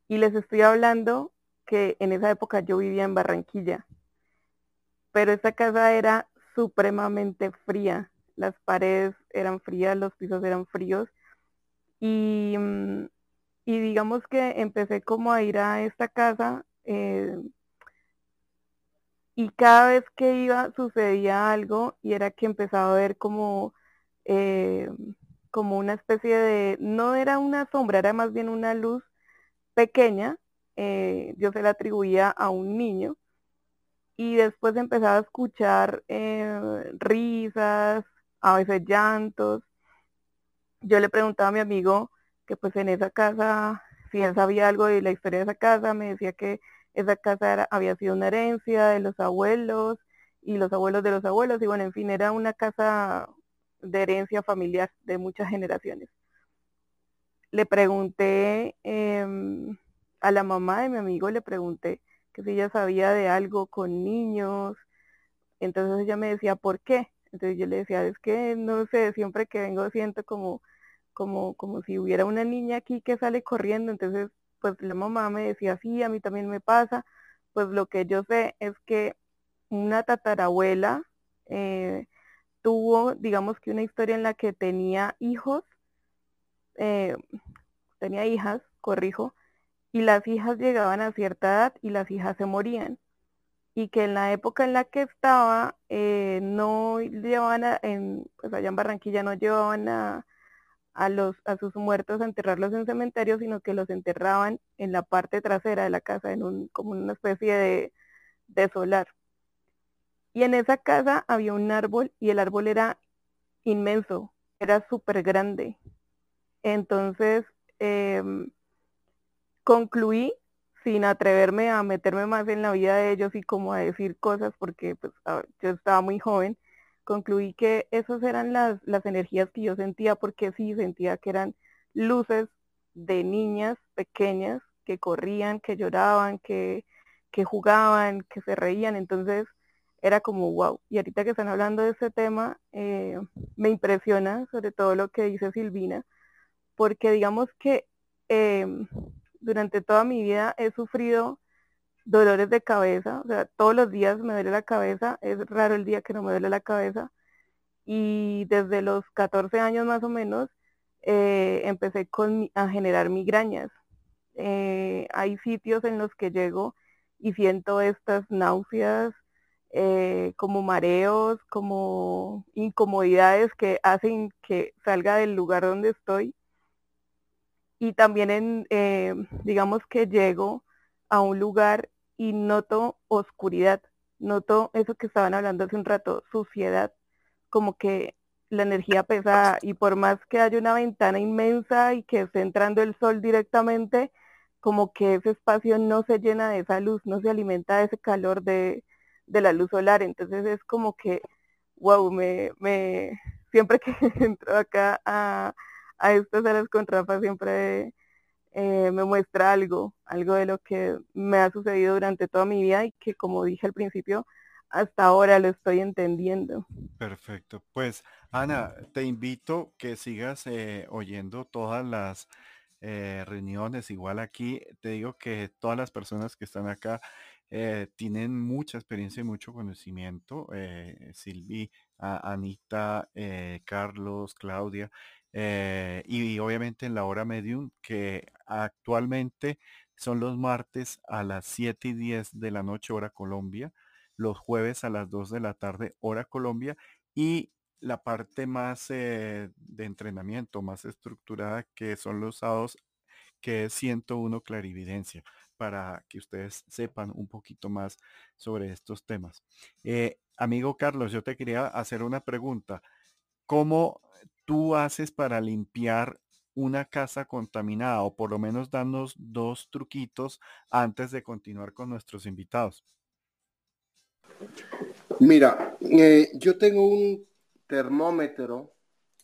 Y les estoy hablando que en esa época yo vivía en Barranquilla, pero esa casa era supremamente fría. Las paredes eran frías, los pisos eran fríos y, mm, y digamos que empecé como a ir a esta casa eh, y cada vez que iba sucedía algo y era que empezaba a ver como, eh, como una especie de, no era una sombra, era más bien una luz pequeña eh, yo se la atribuía a un niño y después empezaba a escuchar eh, risas, a veces llantos. Yo le preguntaba a mi amigo que pues en esa casa, si él sabía algo de la historia de esa casa, me decía que esa casa había sido una herencia de los abuelos y los abuelos de los abuelos y bueno, en fin, era una casa de herencia familiar de muchas generaciones. Le pregunté em, a la mamá de mi amigo le pregunté que si ella sabía de algo con niños. Entonces ella me decía, ¿por qué? Entonces yo le decía, es que no sé, siempre que vengo siento como, como, como si hubiera una niña aquí que sale corriendo. Entonces, pues la mamá me decía, sí, a mí también me pasa. Pues lo que yo sé es que una tatarabuela eh, tuvo, digamos que una historia en la que tenía hijos, eh, tenía hijas, corrijo, y las hijas llegaban a cierta edad y las hijas se morían. Y que en la época en la que estaba, eh, no llevaban, a, en, pues allá en Barranquilla no llevaban a, a, los, a sus muertos a enterrarlos en cementerio, sino que los enterraban en la parte trasera de la casa, en un, como una especie de, de solar. Y en esa casa había un árbol y el árbol era inmenso, era súper grande. Entonces, em, concluí sin atreverme a meterme más en la vida de ellos y como a decir cosas porque pues, yo estaba muy joven, concluí que esas eran las, las energías que yo sentía porque sí sentía que eran luces de niñas pequeñas que corrían, que lloraban, que, que jugaban, que se reían, entonces era como wow. Y ahorita que están hablando de ese tema, eh, me impresiona sobre todo lo que dice Silvina, porque digamos que em, durante toda mi vida he sufrido dolores de cabeza, o sea, todos los días me duele la cabeza, es raro el día que no me duele la cabeza. Y desde los 14 años más o menos eh, empecé con, a generar migrañas. Eh, hay sitios en los que llego y siento estas náuseas, eh, como mareos, como incomodidades que hacen que salga del lugar donde estoy y también en, eh, digamos que llego a un lugar y noto oscuridad, noto eso que estaban hablando hace un rato, suciedad, como que la energía pesa y por más que haya una ventana inmensa y que esté entrando el sol directamente, como que ese espacio no se llena de esa luz, no se alimenta de ese calor de, de la luz solar. Entonces es como que, wow, me, me, siempre que entro acá a, a estas salas con Rafa, siempre eh, me muestra algo, algo de lo que me ha sucedido durante toda mi vida y que como dije al principio, hasta ahora lo estoy entendiendo. Perfecto. Pues Ana, te invito que sigas eh, oyendo todas las eh, reuniones. Igual aquí te digo que todas las personas que están acá tienen mucha experiencia y mucho conocimiento. Silvi, Anita, Carlos, Claudia. Y, obviamente en la hora medium que actualmente son los martes a las 7 y 10 de la noche hora Colombia, los jueves a las 2 de la tarde hora Colombia y la parte más de entrenamiento, más estructurada que son los sábados, que es 101 clarividencia, para que ustedes sepan un poquito más sobre estos temas. Eh, amigo Carlos, yo te quería hacer una pregunta. ¿Cómo tú haces para limpiar una casa contaminada o por lo menos darnos dos truquitos antes de continuar con nuestros invitados? Mira, eh, yo tengo un termómetro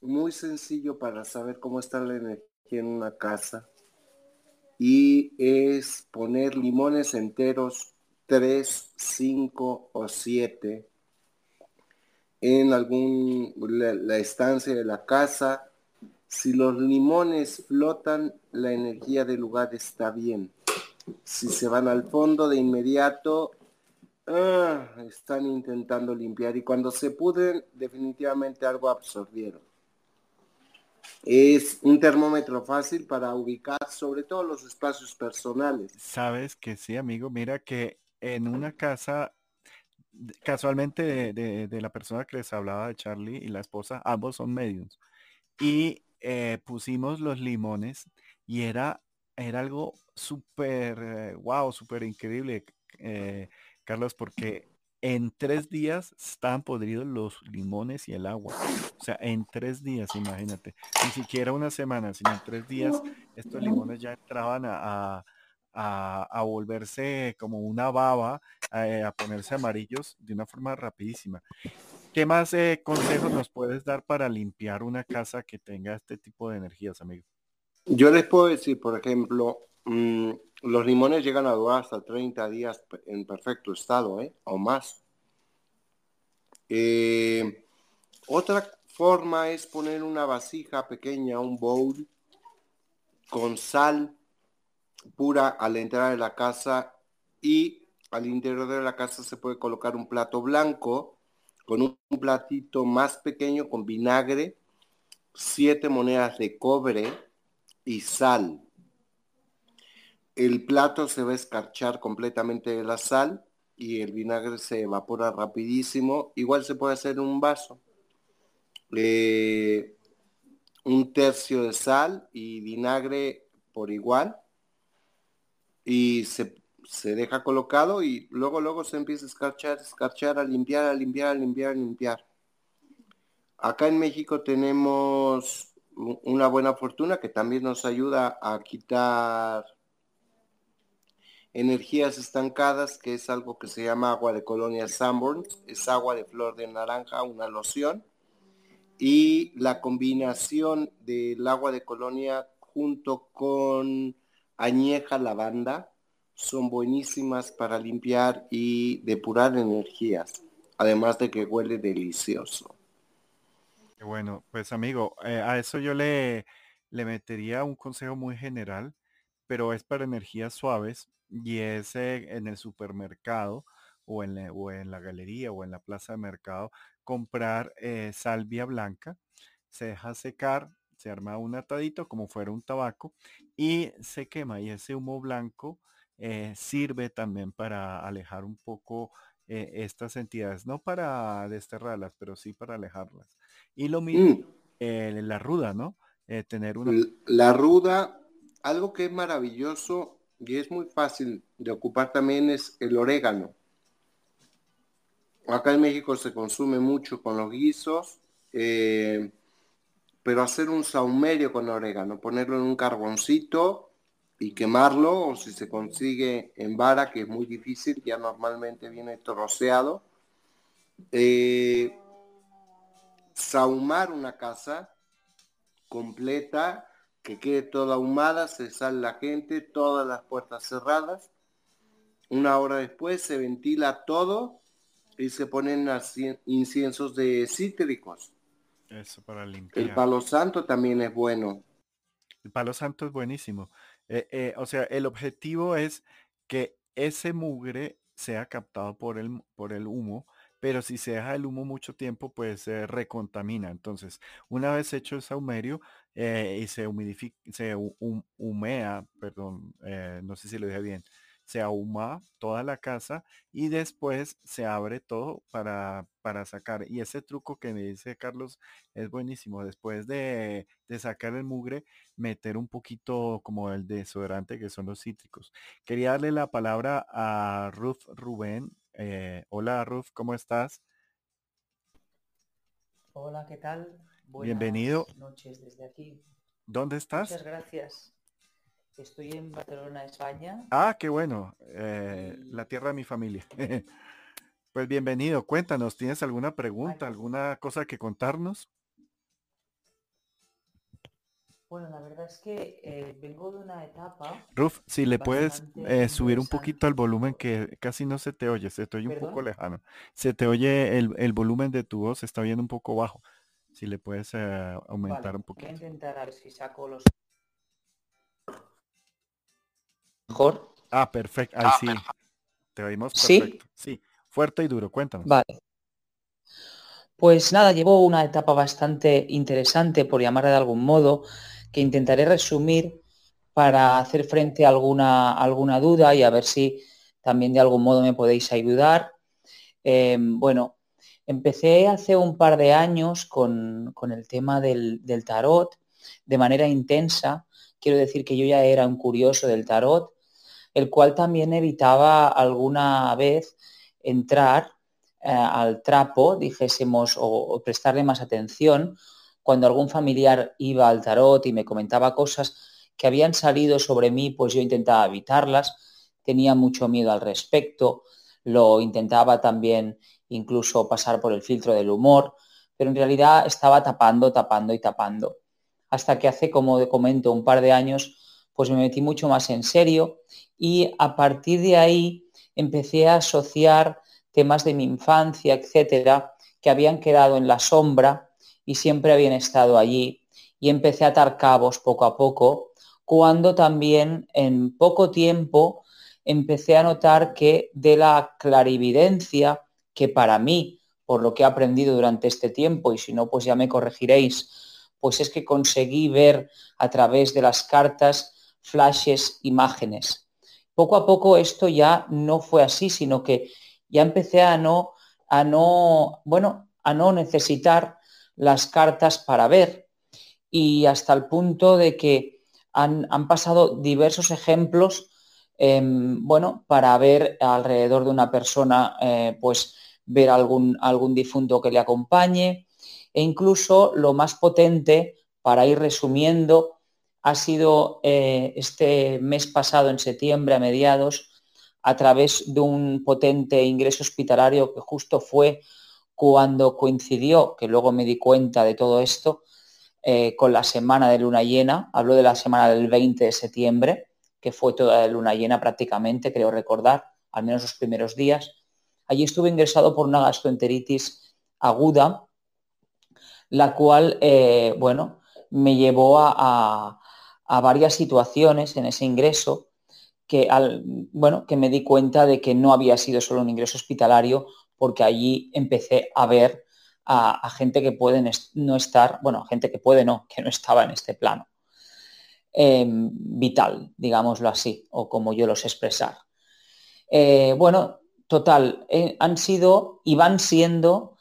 muy sencillo para saber cómo está la energía en una casa y es poner limones enteros 3, 5 o 7 en algún la, estancia de la casa. Si los limones flotan, la energía del lugar está bien. Si se van al fondo de inmediato, ah, están intentando limpiar y cuando se pudren, definitivamente algo absorbieron. Es un termómetro fácil para ubicar sobre todo los espacios personales. Sabes que sí, amigo. Mira que en una casa, casualmente de, la persona que les hablaba de Charlie y la esposa, ambos son medios. Y eh, pusimos los limones y era, era algo súper, wow, súper increíble, eh, Carlos, porque en tres días están podridos los limones y el agua. O sea, en tres días, imagínate. Ni siquiera una semana, sino en tres días estos limones ya entraban a, volverse como una baba, eh, a, ponerse amarillos de una forma rapidísima. ¿Qué más eh, consejos nos puedes dar para limpiar una casa que tenga este tipo de energías, amigo? Yo les puedo decir, por ejemplo, mm, los limones llegan a durar hasta 30 días en perfecto estado, ¿eh? O más. Eh, otra forma es poner una vasija pequeña, un bowl, con sal pura a la entrada de la casa y al interior de la casa se puede colocar un plato blanco con un platito más pequeño con vinagre, siete monedas de cobre y sal el plato se va a escarchar completamente de la sal y el vinagre se evapora rapidísimo. Igual se puede hacer un vaso. Eh, un tercio de sal y vinagre por igual. Y se, se, deja colocado y luego luego se empieza a escarchar, escarchar, a limpiar, a limpiar, a limpiar, a limpiar. Acá en México tenemos una buena fortuna que también nos ayuda a quitar energías estancadas, que es algo que se llama agua de colonia Sanborns, es agua de flor de naranja, una loción, y la combinación del agua de colonia junto con añeja lavanda son buenísimas para limpiar y depurar energías, además de que huele delicioso. Bueno, pues amigo, eh, a eso yo le, le metería un consejo muy general, pero es para energías suaves y es en el supermercado o en, la, o en la galería o en la plaza de mercado comprar eh, salvia blanca, se deja secar, se arma un atadito como fuera un tabaco y se quema y ese humo blanco eh, sirve también para alejar un poco eh, estas entidades, no para desterrarlas, pero sí para alejarlas. Y lo mismo, mm. la ruda, ¿no? tener una... La ruda, algo que es maravilloso y es muy fácil de ocupar también es el orégano. Acá en México se consume mucho con los guisos, eh, pero hacer un saumerio con orégano, ponerlo en un carboncito y quemarlo, o si se consigue en vara, que es muy difícil, ya normalmente viene troceado. Eh, saumar una casa completa, que quede toda ahumada, se sale la gente, todas las puertas cerradas. Una hora después se ventila todo y se ponen inciensos de cítricos. Eso para limpiar. El palo santo también es bueno. El palo santo es buenísimo. Eh, eh, o sea, el objetivo es que ese mugre sea captado por el, por el humo, pero si se deja el humo mucho tiempo, pues se recontamina. Entonces, una vez hecho el saumerio eh, y se humidifica, se humea, perdón, no sé si lo dije bien, se ahuma toda la casa y después se abre todo para, para sacar. Y ese truco que me dice Carlos es buenísimo. Después de, sacar el mugre, meter un poquito como el desodorante que son los cítricos. Quería darle la palabra a Ruth Rubén. Eh, hola Ruth, ¿cómo estás? Hola, ¿qué tal? Bienvenido. noches desde aquí. ¿Dónde estás? Muchas gracias. Estoy en Barcelona, España. Ah, qué bueno. Eh, la tierra de mi familia. pues bienvenido. Cuéntanos, ¿tienes alguna pregunta, alguna cosa que contarnos? Bueno, la verdad es que eh, vengo de una etapa. Ruf, si le puedes eh, subir un poquito al volumen que casi no se te oye, se te oye un poco lejano. Se te oye el, volumen de tu voz, se está oyendo un poco bajo. Si le puedes aumentar un poquito. Voy a intentar a ver si saco los mejor. Ah, perfecto. Ahí sí. Te oímos perfecto. ¿Sí? fuerte y duro. Cuéntanos. Vale. Pues nada, llevo una etapa bastante interesante, por llamarla de algún modo, que intentaré resumir para hacer frente a alguna, alguna duda y a ver si también de algún modo me podéis ayudar. Em, bueno, empecé hace un par de años con, el tema del, del, tarot de manera intensa. Quiero decir que yo ya era un curioso del tarot el cual también evitaba alguna vez entrar eh, al trapo, dijésemos, o, prestarle más atención cuando algún familiar iba al tarot y me comentaba cosas que habían salido sobre mí, pues yo intentaba evitarlas, tenía mucho miedo al respecto, lo intentaba también incluso pasar por el filtro del humor, pero en realidad estaba tapando, tapando y tapando. Hasta que hace, como comento, un par de años, pues me metí mucho más en serio y a partir de ahí empecé a asociar temas de mi infancia, etcétera, que habían quedado en la sombra y siempre habían estado allí. Y empecé a atar cabos poco a poco, cuando también en poco tiempo empecé a notar que de la clarividencia, que para mí, por lo que he aprendido durante este tiempo, y si no, pues ya me corregiréis, pues es que conseguí ver a través de las cartas flashes, imágenes. Poco a poco esto ya no fue así, sino que ya empecé a no, a no, bueno, a no necesitar las cartas para ver y hasta el punto de que han, pasado diversos ejemplos, em, bueno, para ver alrededor de una persona, eh, pues ver algún, algún difunto que le acompañe e incluso lo más potente para ir resumiendo ha sido eh, este mes pasado, en septiembre, a mediados, a través de un potente ingreso hospitalario que justo fue cuando coincidió, que luego me di cuenta de todo esto, eh, con la semana de luna llena. Hablo de la semana del 20 de septiembre, que fue toda la luna llena prácticamente, creo recordar, al menos los primeros días. Allí estuve ingresado por una gastroenteritis aguda, la cual, eh, bueno, me llevó a varias situaciones en ese ingreso que, al, bueno, que me di cuenta de que no había sido solo un ingreso hospitalario porque allí empecé a ver a, gente que puede no estar, bueno, gente que puede no, que no estaba en este plano em, vital, digámoslo así, o como yo los expresar. Eh, bueno, total, eh, han sido y van siendo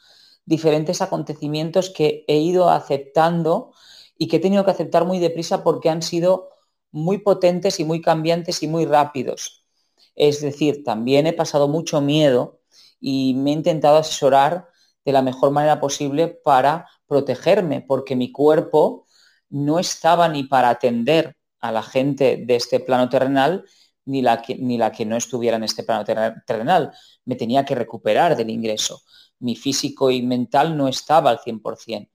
diferentes acontecimientos que he ido aceptando y que he tenido que aceptar muy deprisa porque han sido muy potentes y muy cambiantes y muy rápidos. Es decir, también he pasado mucho miedo y me he intentado asesorar de la mejor manera posible para protegerme, porque mi cuerpo no estaba ni para atender a la gente de este plano terrenal, ni la que, ni la que no estuviera en este plano terrenal. Me tenía que recuperar del ingreso. Mi físico y mental no estaba al 100%.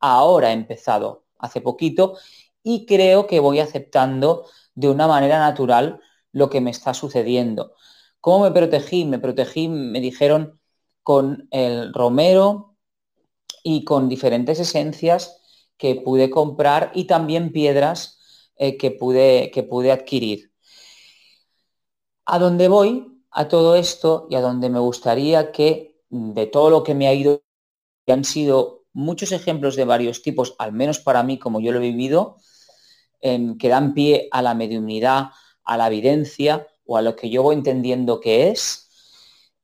Ahora he empezado hace poquito y creo que voy aceptando de una manera natural lo que me está sucediendo. ¿Cómo me protegí? Me protegí, me dijeron, con el romero y con diferentes esencias que pude comprar y también piedras eh, que, pude, que pude adquirir. A dónde voy, a todo esto y a donde me gustaría que de todo lo que me ha ido, que han sido muchos ejemplos de varios tipos, al menos para mí como yo lo he vivido, que dan pie a la mediunidad, a la evidencia o a lo que yo voy entendiendo que es,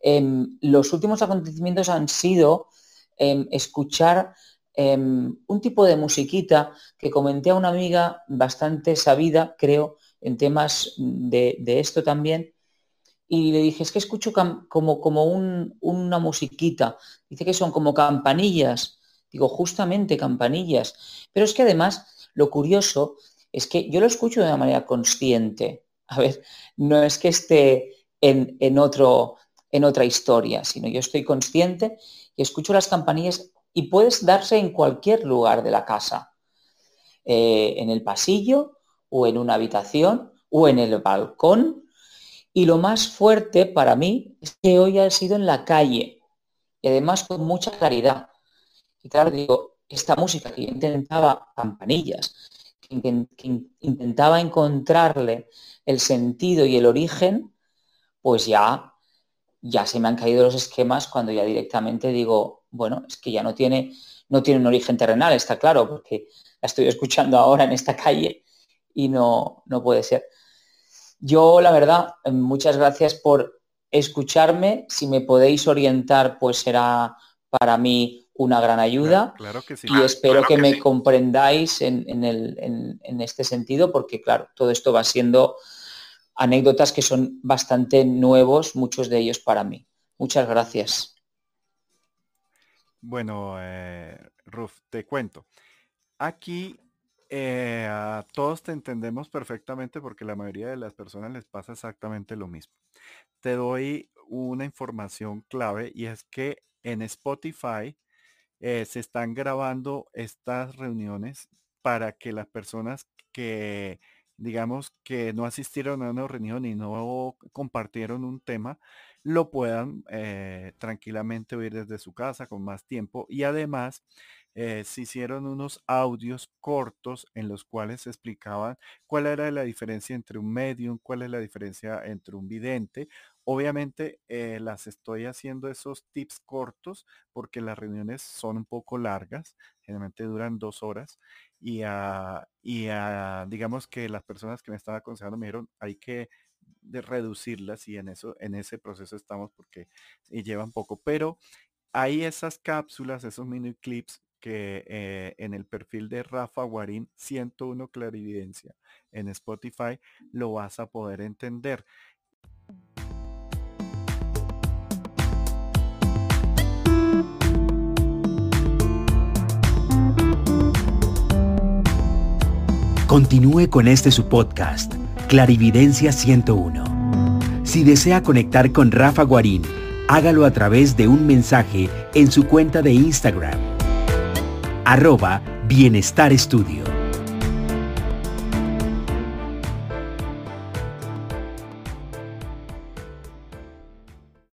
em, los últimos acontecimientos han sido em, escuchar em, un tipo de musiquita que comenté a una amiga bastante sabida, creo, en temas de, esto también, y le dije, es que escucho como, como una musiquita, dice que son como campanillas, digo, justamente campanillas, pero es que además lo curioso es que yo lo escucho de una manera consciente. A ver, no es que esté en, otro, en otra historia, sino yo estoy consciente y escucho las campanillas y puedes darse en cualquier lugar de la casa, eh, en el pasillo o en una habitación o en el balcón. Y lo más fuerte para mí es que hoy ha sido en la calle y además con mucha claridad. Y claro, digo, esta música que yo intentaba, campanillas, que, intentaba encontrarle el sentido y el origen, pues ya, ya se me han caído los esquemas cuando ya directamente digo, bueno, es que ya no tiene, no tiene un origen terrenal, está claro, porque la estoy escuchando ahora en esta calle y no, no puede ser. Yo, la verdad, muchas gracias por escucharme. Si me podéis orientar, pues será para mí una gran ayuda. Claro, que sí. Y espero que, me comprendáis en, en, este sentido, porque claro, todo esto va siendo anécdotas que son bastante nuevos, muchos de ellos para mí. Muchas gracias. Bueno, eh, Ruf, te cuento. Aquí eh, a todos te entendemos perfectamente porque la mayoría de las personas les pasa exactamente lo mismo. Te doy una información clave y es que en Spotify eh, se están grabando estas reuniones para que las personas que, digamos, que no asistieron a una reunión y no compartieron un tema, lo puedan eh, tranquilamente oír desde su casa con más tiempo y además eh, se hicieron unos audios cortos en los cuales se explicaban cuál era la diferencia entre un medium, cuál es la diferencia entre un vidente Obviamente eh, las estoy haciendo esos tips cortos porque las reuniones son un poco largas, generalmente duran dos horas y, y digamos que las personas que me estaban aconsejando me dijeron hay que reducirlas y en eso en ese proceso estamos porque llevan poco, pero hay esas cápsulas, esos mini clips que eh, en el perfil de Rafa Guarín 101 Clarividencia en Spotify lo vas a poder entender. Continúe con este su podcast, Clarividencia 101. Si desea conectar con Rafa Guarín, hágalo a través de un mensaje en su cuenta de Instagram, arroba Bienestar Estudio.